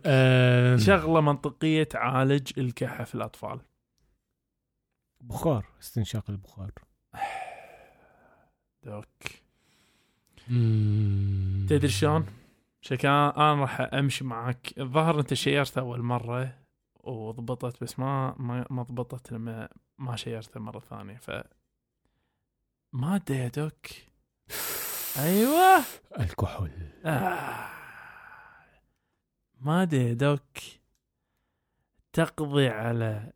شغلة منطقية تعالج الكحة في الأطفال. بخار استنشاق البخار. دوك. تدري شلون؟ شكا أنا راح أمشي معك. الظاهر أنت شيرته أول مرة وضبطت بس ما ما ما ضبطت لما ما شيرته مرة ثانية. ف ماده يا دوك أيوه. الكحول. آه. ماده يا دوك تقضي على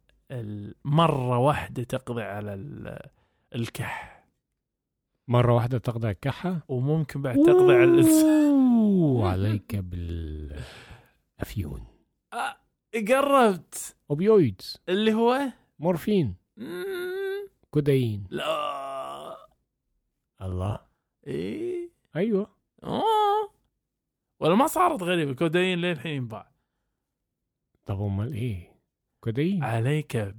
مرة واحدة تقضي على ال- الكح. مرة واحدة تقضي الكحة؟ وممكن بعد تقضي على الانسان وعليك بالأفيون. آه، قربت. أوبيويدز. اللي هو؟ مورفين. مم، كودايين لا. الله. إيه. أيوة. آه. ولا ما صارت غريبة كودايين للحين ينباع طب أمال إيه؟ كودايين عليك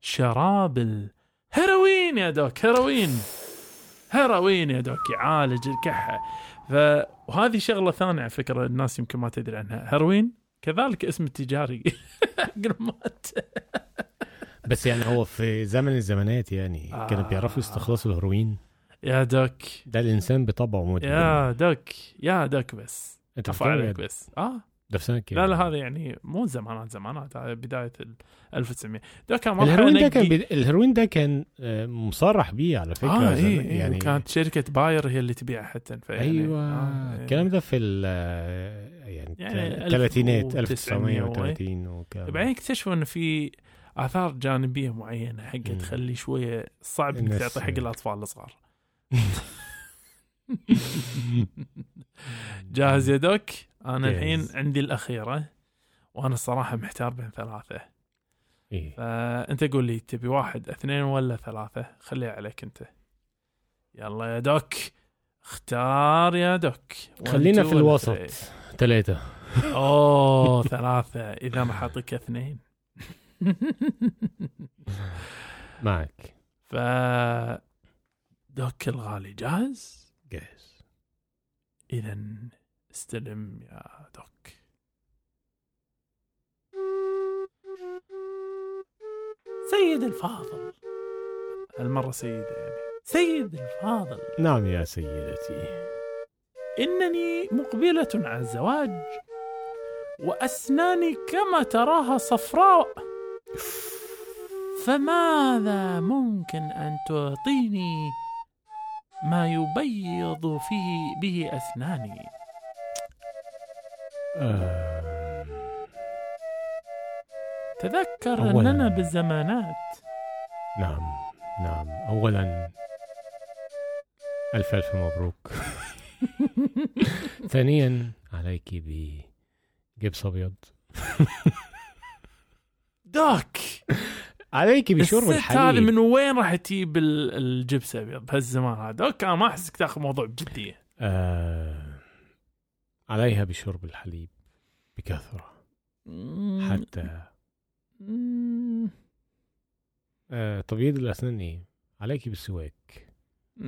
بالشراب الهيروين يا دوك هيروين. هيروين يا دوك يعالج الكحة. ف وهذه شغلة ثانية على فكرة الناس يمكن ما تدري عنها. هيروين؟ كذلك اسم التجاري. قرمات. بس يعني هو في زمن الزمانات يعني آه. كانوا بيعرفوا يستخلصوا الهيروين. يا دوك. ده الإنسان بطبعه مدمن يا دوك. يا دوك بس. بتتكلم عليك؟ بس. آه. ده في كام لا لا هذا يعني مو زمانات زمانات هذا بداية ال 1900 ده كان مرحله الهيروين ده كان بي... الهيروين ده كان آه، مصرح بيه على فكرة آه زمان. اي يعني. يعني كانت شركة Bayer هي اللي تبيعها حتى فيعني أيوه. آه، الكلام ده في ال آه، يعني, يعني الثلاثينات 1900 1930 وكلام بعدين اكتشفوا انه في آثار جانبية معينة حق. تخلي شوية صعب إنك تعطي حق الأطفال الصغار جاهز يا doc أنا الحين. عندي الأخيرة وأنا الصراحة محتار بين ثلاثة. إيه. فأنت قول لي تبي واحد اثنين ولا ثلاثة؟ خليها عليك أنت. يلا يا دوك. اختار يا دوك. خلينا في الوسط؟ ثلاثة أوه ثلاثة. إذا راح أعطيك اثنين. معك. ف دوك الغالي جاهز؟ جاهز. اذا استلم يا دوك. سيد الفاضل. هالمرة سيدة يعني. سيد الفاضل. نعم يا سيدتي. إنني مقبلة على الزواج وأسناني كما تراها صفراء. فماذا ممكن أن تعطيني ما يبيض فيه به أسناني آم، تذكر أولاً. أننا بالزمانات. نعم نعم. أولا ألف ألف مبروك. ثانيا عليك بجبس أبيض. دوك عليك بشرب الحليب. هذه من وين راح تجيب ال- الجبس ابيض بهالزمان هذا؟ أوكي أنا ما أحسك تاخذ موضوع بجديه آه عليها بشرب الحليب بكثرة. حتى. آه تبييض الأسنان إيه؟ عليك بالسواك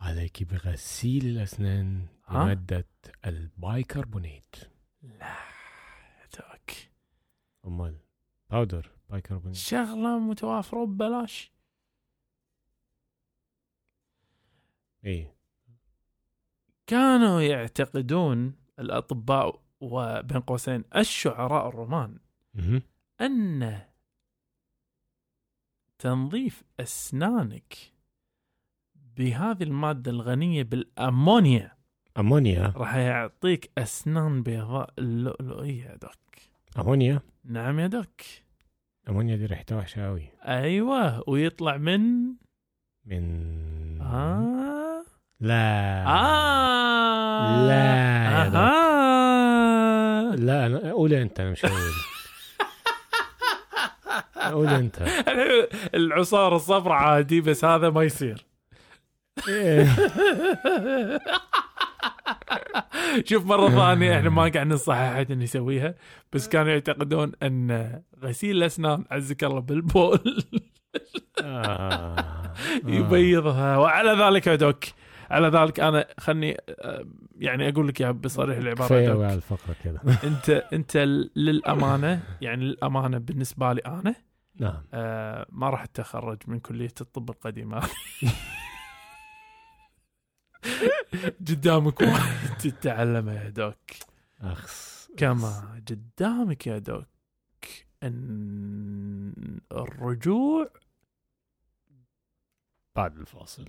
عليك بغسيل الأسنان ها؟ بمادة البايكربونات لا okay. أمال. powder bicarbonate شغلة متوافرة ببلاش إيه كانوا يعتقدون الأطباء وبين قوسين الشعراء الرومان. أن تنظيف أسنانك بهذه المادة الغنية بالأمونيا أمونيا. راح يعطيك أسنان بيضاء اللؤلؤية دوك أمونيا؟ نعم يا دوك أمونيا دي ريحتها وحشة أوي. أيوه ويطلع من؟ من آه. لا. آه. لا. آه لا أنا قول أنت أنا مش هقول قول أنت. العصارة الصفراء عادي بس هذا ما يصير. إيه. شوف مرة ثانية إحنا ما قاعد ننصح أحد إنه يسويها بس كانوا يعتقدون إن غسيل الأسنان عزك الله بالبول. آه. يبيضها. وعلى ذلك يا دوك على ذلك أنا خلني آه، يعني أقول لك يا بصريح العبارة على دوك. الفقرة كده أنت أنت للأمانة يعني للأمانة بالنسبة لي أنا نعم. آه ما راح أتخرج من كلية الطب القديمة. قدامك وايد تتعلمه يا دوك. أخس. كما قدامك يا دوك أن الرجوع. بعد الفاصل.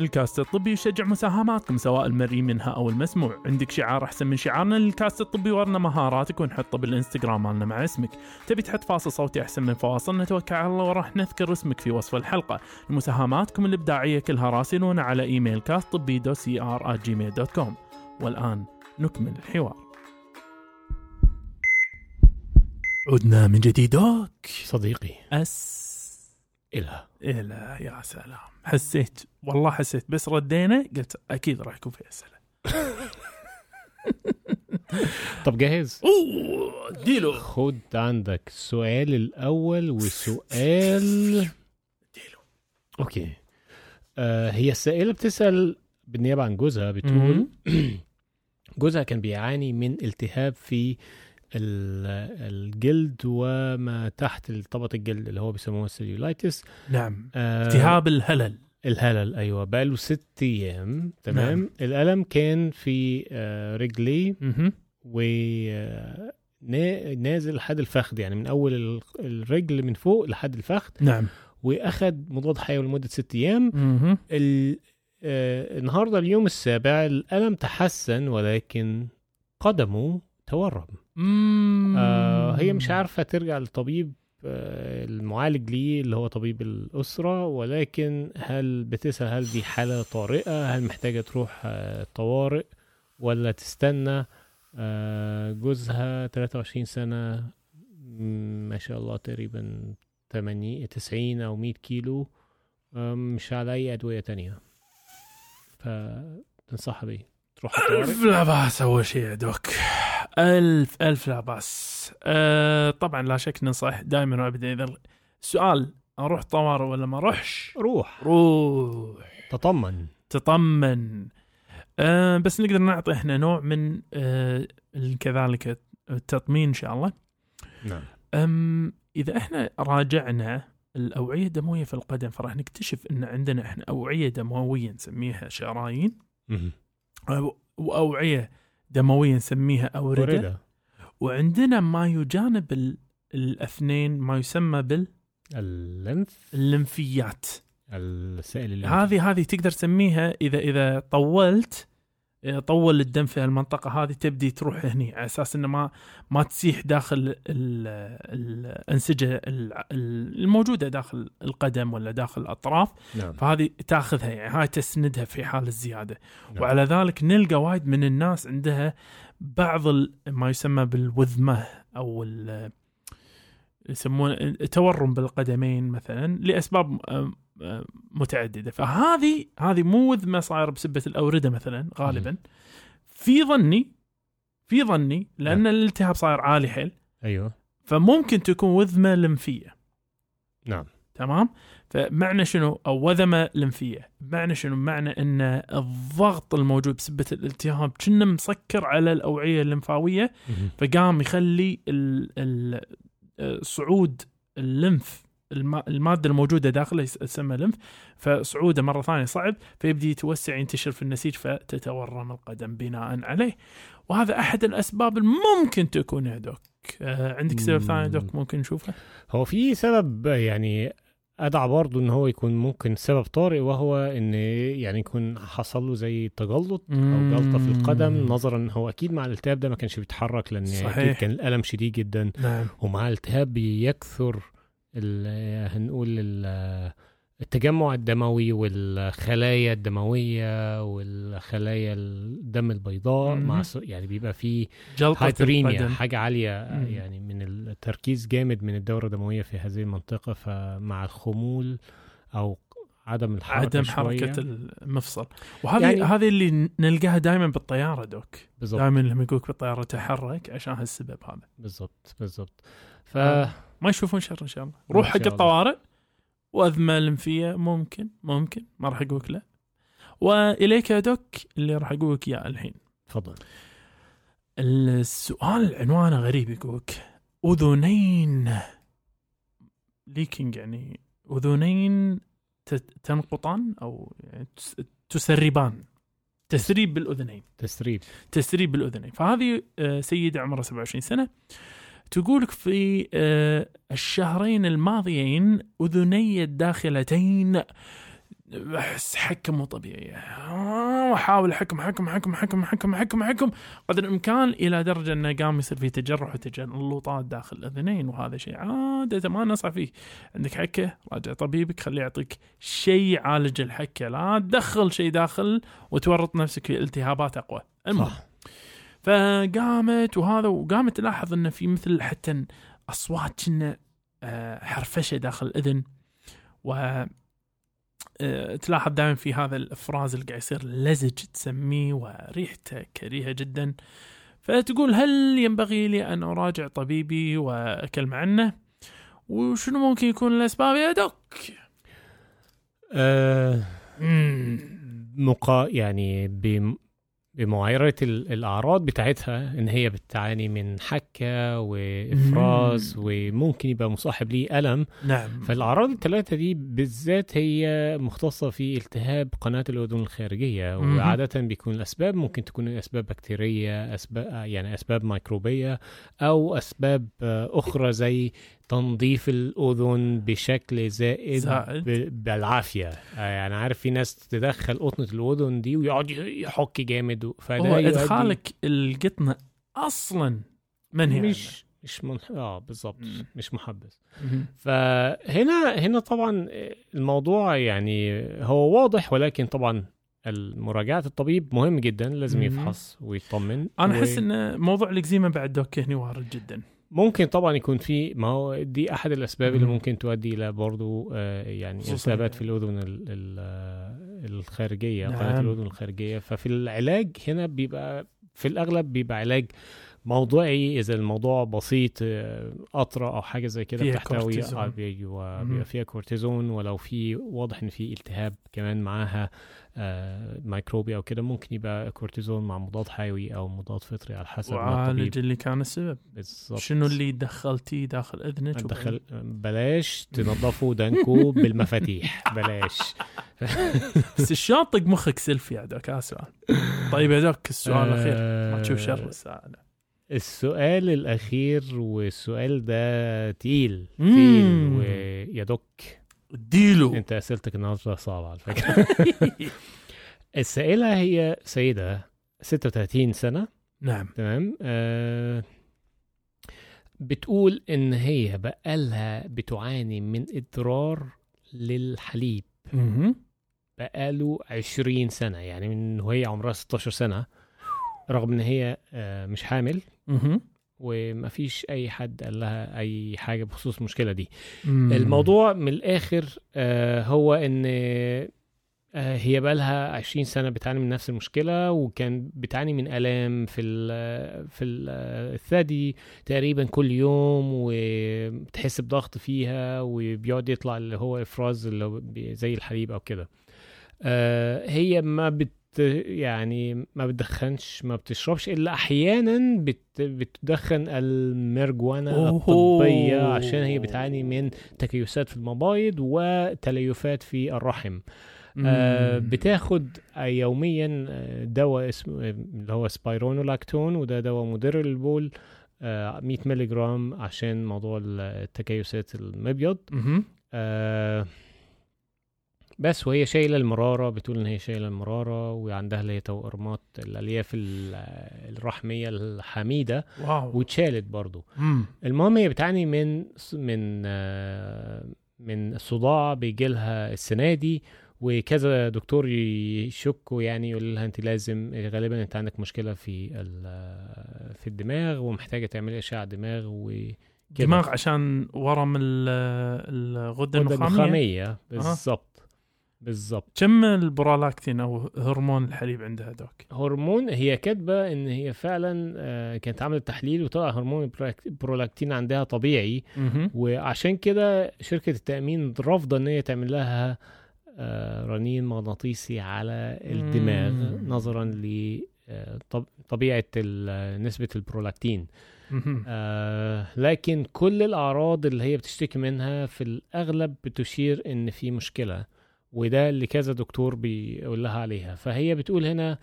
الكاست الطبي يشجع مساهماتكم سواء المرئي منها أو المسموع. عندك شعار أحسن من شعارنا للكاست الطبي ورنا مهاراتك ونحطه بالإنستغرام مالنا مع اسمك. تبي تحط فاصل صوتي أحسن من فواصلنا؟ توكل على الله وراح نذكر اسمك في وصف الحلقة. مساهماتكم الإبداعية كلها راسلونا على إيميل كاست طبي dot C R Gmail dot com والآن نكمل الحوار. عدنا من جديد doc صديقي. أس إلى لا يا سلام. حسيت والله حسيت بس ردينا قلت أكيد راح يكون في أسئلة. طب جاهز؟ أوه اديله خد عندك السؤال الأول وسؤال اديله okay. آه هي السائلة بتسأل بالنيابة عن جوزها بتقول جوزها كان بيعاني من التهاب في الجلد وما تحت طبقة الجلد اللي هو بيسموه ال cellulitis نعم آه التهاب الهلل الهلل أيوه بقاله ست أيام تمام نعم. الألم كان في آه رجليه مهم. ونازل لحد الفخذ يعني من أول ال- الرجل من فوق لحد الفخذ نعم واخد مضاد حيوي لمدة ست أيام. ال... آه النهارده اليوم السابع الألم تحسن ولكن قدمه تورم. آه هي مش عارفة ترجع للطبيب آه المعالج ليه اللي هو طبيب الأسرة ولكن هل بتسأل هل دي حالة طارئة هل محتاجة تروح آه طوارئ ولا تستنى آه جوزها 23 سنة ما شاء الله تقريبا 80 90 أو 100 كيلو آه، مش على أي أدوية تانية. فتنصحها بيه. تروح لا بأس أول شيء يا دوك ألف ألف لا بأس. أه طبعا لا شك ننصح دائما وأبدا إذا السؤال أروح طوارئ ولا ما أروحش؟ روح. روح. تطمن. تطمن. أه بس نقدر نعطي إحنا نوع من أه كذلك التطمين إن شاء الله. نعم. أم إذا إحنا راجعنا الأوعية الدموية في القدم فراح نكتشف أن عندنا إحنا أوعية دموية نسميها شرايين. وأوعية دموية نسميها أوردة وردة وعندنا ما يجانب ال- الأثنين ما يسمى الليمف باللمفيات السائل اللي هذه هذه تقدر تسميها إذا إذا طولت طول الدم في المنطقة هذه تبدي تروح هني. على أساس إنه ما ما تسيح داخل ال- الأنسجة ال- ال- الموجودة داخل القدم ولا داخل الأطراف. نعم. فهذه تاخذها يعني هاي تسندها في حال الزيادة. نعم. وعلى ذلك نلقى وايد من الناس عندها بعض ما يسمى بالوذمة أو يسمونه التورم بالقدمين مثلا لأسباب متعددة. فهذه هذه مو وذمه صايره بسبة الأوردة مثلا غالبا. في ظني في ظني لأن نعم. الالتهاب صاير عالي حيل. أيوه. فممكن تكون وذمه لمفية. نعم. تمام؟ فمعنى شنو؟ أو وذمه لمفية. معنى شنو؟ معنى إن الضغط الموجود بسبة الالتهاب كنا مسكر على الأوعية الليمفاويه. فقام يخلي ال ال صعود الليمف الما- المادة الموجودة داخله تسمى لمف فصعوده مرة ثانية صعب فيبدي يتوسع ينتشر في النسيج فتتورم القدم بناء عليه. وهذا أحد الأسباب الممكن تكون يا دوك آه، عندك سبب ثاني دوك ممكن نشوفه؟ هو في سبب يعني أدعى برضه إن هو يكون ممكن سبب طارئ وهو إن يعني يكون حصل له زي تجلط أو جلطة في القدم. نظرا إن هو أكيد مع الالتهاب ده ما كانش بيتحرك لأن صحيح. أكيد كان الألم شديد جدا. نعم. ومع الالتهاب بيكثر هنقول ال- التجمع الدموي والخلايا الدموية والخلايا الدم البيضاء مم. مع يعني بيبقى فيه هايبريميا. حاجة عالية مم. يعني من التركيز جامد من الدورة الدموية في هذه المنطقة فمع الخمول أو عدم الحركة عدم شوية حركة المفصل وهذه يعني- هذه اللي نلقاها دائما بالطيارة دوك بالضبط دائما لما يقولك بالطيارة تحرك عشان هالسبب هذا بالضبط بالضبط ف آه. ما يشوفون شر إن شاء الله. روح حق. الطوارئ وازمه لمفيه ممكن ممكن. ما راح اقولك لا. وإليك يا دوك اللي راح اقولك اياه الحين. تفضل. السؤال عنوانه غريب يقولك. أذنين. ليكينج يعني أذنين تنقطان أو يعني تس- تسربان. تسريب بالأذنين. تسريب. تسريب بالأذنين. فهذه آه، سيدة عمرها 27 سنة. تقولك في آه، الشهرين الماضيين أذني الداخلتين. احس حكه مو طبيعيه آه، واحاول احكم حكم حكم حكم حكم حكم حكم. قدر الإمكان إلى درجة انه قام يصير في تجرح وتجلطات داخل الأذنين وهذا شيء عادة ما ننصح فيه. عندك حكة؟ راجع طبيبك خليه يعطيك شيء يعالج الحكة. لا تدخل شيء داخل وتورط نفسك في التهابات أقوى. المهم. فقامت وهذا وقامت تلاحظ إنه في مثل حتى أصوات كنا آه، حرفشة داخل الإذن و آه، تلاحظ دائما في هذا الأفراز اللي قاعد يصير لزج تسميه وريحته كريهة جدا فتقول هل ينبغي لي أن أراجع طبيبي واكلم عنه وشنو ممكن يكون الأسباب يا دوك؟ مم. مقا يعني بمعايرة ال- الأعراض بتاعتها إن هي بتعاني من حكة وإفراز وممكن يبقى مصاحب ليه ألم. نعم. فالأعراض الثلاثة دي بالذات هي مختصة في التهاب قناة الأذن الخارجية مهم. وعادة بيكون الأسباب ممكن تكون أسباب بكتيرية أسباب يعني أسباب ميكروبية أو أسباب أخرى زي تنظيف الأذن بشكل زائد, زائد. ب- بالعافية آه، يعني عارف في ناس تدخل قطنة الأذن دي ويقعد يحك جامد و- فده هو ادخالك القطنة أصلا منهي عنه. مش مش من... آه بالظبط. مش محبس. فهنا هنا طبعا الموضوع يعني هو واضح ولكن طبعا مراجعة الطبيب مهم جدا لازم. يفحص ويطمن أنا و- أحس إن موضوع الإكزيما بعد دوك هني وارد جدا ممكن طبعا يكون في ما هو دي أحد الأسباب اللي مم. ممكن تؤدي إلى برضه آه، يعني التهابات في يعني. الأذن ال- ال- آه، الخارجية نعم. قناة الأذن الخارجية ففي العلاج هنا بيبقى في الأغلب بيبقى علاج موضوعي إذا الموضوع بسيط آه، قطره أو حاجة زي كده بتحتوي. آه، بيبقى فيها كورتيزون ولو في واضح إن في التهاب كمان معاها آه، ميكروبي أو كده ممكن يبقى كورتيزون مع مضاد حيوي أو مضاد فطري على حسب وعالج اللي كان السبب. بالظبط. شنو اللي دخلتيه داخل إذنك؟ دخل بلاش تنظفوا ودانكو بالمفاتيح. بلاش. بس شلون طق مخك سيلفي يا doc؟ هذا سؤال. طيب يا doc السؤال الأخير. ما تشوف شر الساعة السؤال الأخير والسؤال ده تقيل. تقيل ويا doc. اديله. انت اسئلتك النهارده صعبة على فكرة. السائلة هي سيدة 36 سنة. نعم. تمام. آه بتقول إن هي بقالها بتعاني من إضرار للحليب. بقاله 20 سنة يعني من وهي عمرها 16 سنة رغم إن هي آه مش حامل. مهم. ومفيش أي حد قال لها أي حاجة بخصوص المشكلة دي مم. الموضوع من الآخر آه هو إن آه هي بقالها 20 سنة بتعاني من نفس المشكلة وكان بتعاني من آلام في ال في ال الثدي تقريبا كل يوم وبتحس بضغط فيها وبيقعد يطلع اللي هو إفراز اللي زي الحليب أو كده آه هي ما بت يعني ما بتدخنش ما بتشربش إلا أحيانا بت بتدخن المارجوانا أوه. الطبية عشان هي بتعاني من تكيسات في المبايض وتليفات في الرحم آه. بتاخد يوميا آه، دواء اسمه اللي هو spironolactone وده دواء مدر للبول آه، 100 مللي جرام عشان موضوع التكيسات المبيض. آه، بس وهي شايلة المرارة بتقول إن هي شايلة المرارة وعندها اللي هي تورمات الالياف ال- الرحمية الحميدة و. واتشالت برضو. مم. المهم هي بتعاني من من من الصداع بيجي لها السنة دي وكذا دكتور يشكوا يعني يقول لها أنت لازم غالبا أنت عندك مشكلة في في الدماغ ومحتاجة تعملي أشعة دماغ وكده دماغ عشان ورم ال- الغدة النخامية؟ نخاميه بالظبط. بالظبط كم البرولاكتين أو هرمون الحليب عندها دوك هرمون هي كاتبة إن هي فعلا آه، كانت عملت تحليل وطلع هرمون البرولاك- البرولاكتين عندها طبيعي. وعشان كده شركة التأمين رافضة إن هي تعمل لها آه، رنين مغناطيسي على الدماغ مم. نظرا لطبيعة نسبة البرولاكتين مهم. آه، لكن كل الأعراض اللي هي بتشتكي منها في الأغلب بتشير إن في مشكلة وده اللي كذا دكتور بيقول لها عليها. فهي بتقول هنا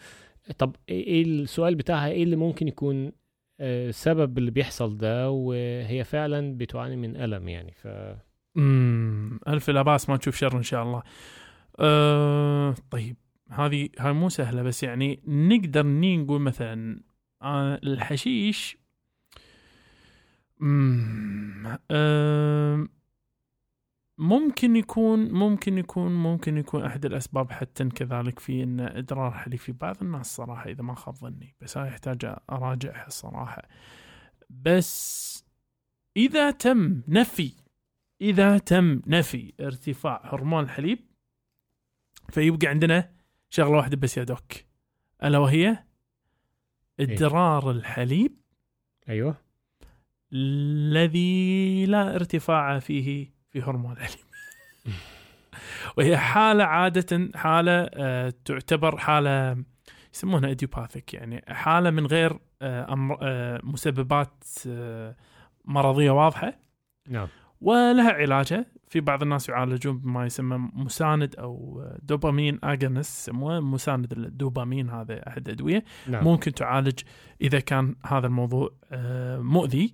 طب إيه السؤال بتاعها؟ إيه اللي ممكن يكون آه، سبب اللي بيحصل ده؟ وهي فعلا بتعاني من ألم يعني ف امم ألف لا باس ما تشوف شر إن شاء الله. أه طيب هذه هاي مو سهلة بس يعني نقدر نقول مثلا آه الحشيش مم، آه ممكن يكون ممكن يكون ممكن يكون أحد الأسباب حتى كذلك في إن إدرار حليب في بعض الناس صراحة إذا ما خاب ظني بس هاي يحتاج أراجعها الصراحه بس إذا تم نفي إذا تم نفي ارتفاع هرمون الحليب فيبقى عندنا شغلة واحدة بس يا دوك. ألا وهي إدرار الحليب أيوه. الذي لا ارتفاع فيه في هرمون الحليب وهي حالة عادة حالة آه، تعتبر حالة يسمونها ايديوباثيك يعني حالة من غير آه، أمر آه، مسببات مرضية واضحة. نعم. ولها علاجها. في بعض الناس يعالجون بما يسمى مساند أو دوبامين اجنس يسموه مساند الدوبامين هذا أحد الأدوية. نعم. ممكن تعالج إذا كان هذا الموضوع مؤذي.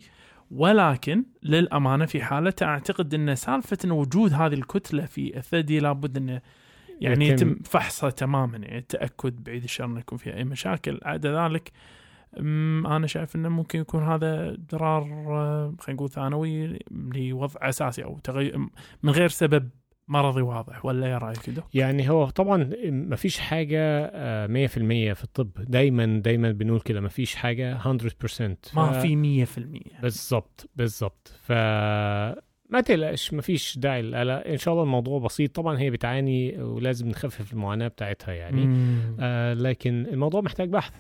ولكن للأمانة في حالته أعتقد إن سالفة إن وجود هذه الكتلة في الثدي لابد انه يعني يتم- فحصها تماما يعني التاكد بعيد الشر إنه يكون فيها أي مشاكل. عدا ذلك أمم، أنا شايف إنه ممكن يكون هذا ضرار آه، خلينا نقول ثانوي لوضع أساسي أو تغير من غير سبب مرضي واضح ولا يا رأيك دو؟ يعني هو طبعا ما فيش حاجة آه، 100% في الطب. دايما دايما بنقول كده ما فيش حاجة 100% ف- ما في 100% بالظبط بالظبط ف ما تقلقش ما فيش داعي للقلق. إن شاء الله الموضوع بسيط. طبعا هي بتعاني ولازم نخفف المعاناة بتاعتها يعني. مم. آه لكن الموضوع محتاج بحث.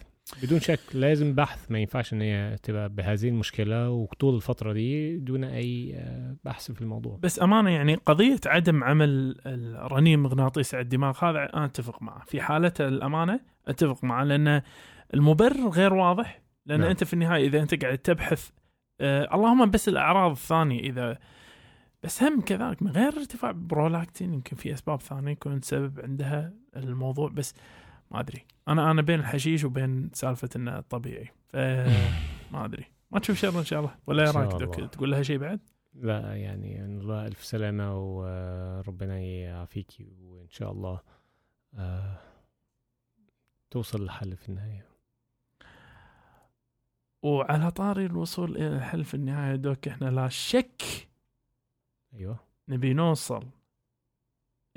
بدون شك لازم بحث ما ينفعش إن هي تبقى بهذه المشكلة وطول الفترة دي دون أي آه، بحث في الموضوع بس أمانة يعني قضية عدم عمل الرنين مغناطيسي على الدماغ هذا أنا أتفق معه في حالة الأمانة أتفق معه لأن المبرر غير واضح لأن نعم. نعم. أنت في النهاية إذا أنت قاعد تبحث آه اللهم بس الأعراض الثانية إذا بس هم كذلك من غير ارتفاع برولاكتين يمكن في أسباب ثانية يكون سبب عندها الموضوع بس ما أدري. أنا أنا بين الحشيش وبين سالفة إنه طبيعي. فما أدري. ما تشوف شر إن شاء الله. ولا شاء رأيك؟ تقول لها شيء بعد؟ لا يعني الله ألف سلامة وربنا يعافيكي وإن شاء الله آه توصل لحل في النهاية. وعلى طاري الوصول إلى الحل في النهاية دوك إحنا لا شك أيوه. نبي نوصل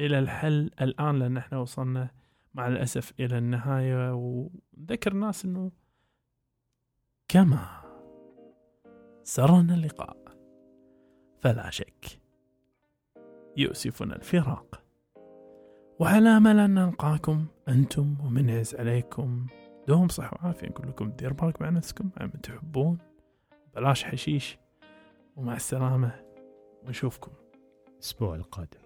إلى الحل الآن لأن إحنا وصلنا مع الأسف إلى النهاية وذكر الناس إنه كما سرنا اللقاء. فلا شك يؤسفنا الفراق. وعلى امل ان نلقاكم أنتم ومن يعز عليكم. دوم صحة وعافية. نقول لكم دير بالك مع نفسكم عم تحبون. بلاش حشيش. ومع السلامة. ونشوفكم الأسبوع القادم.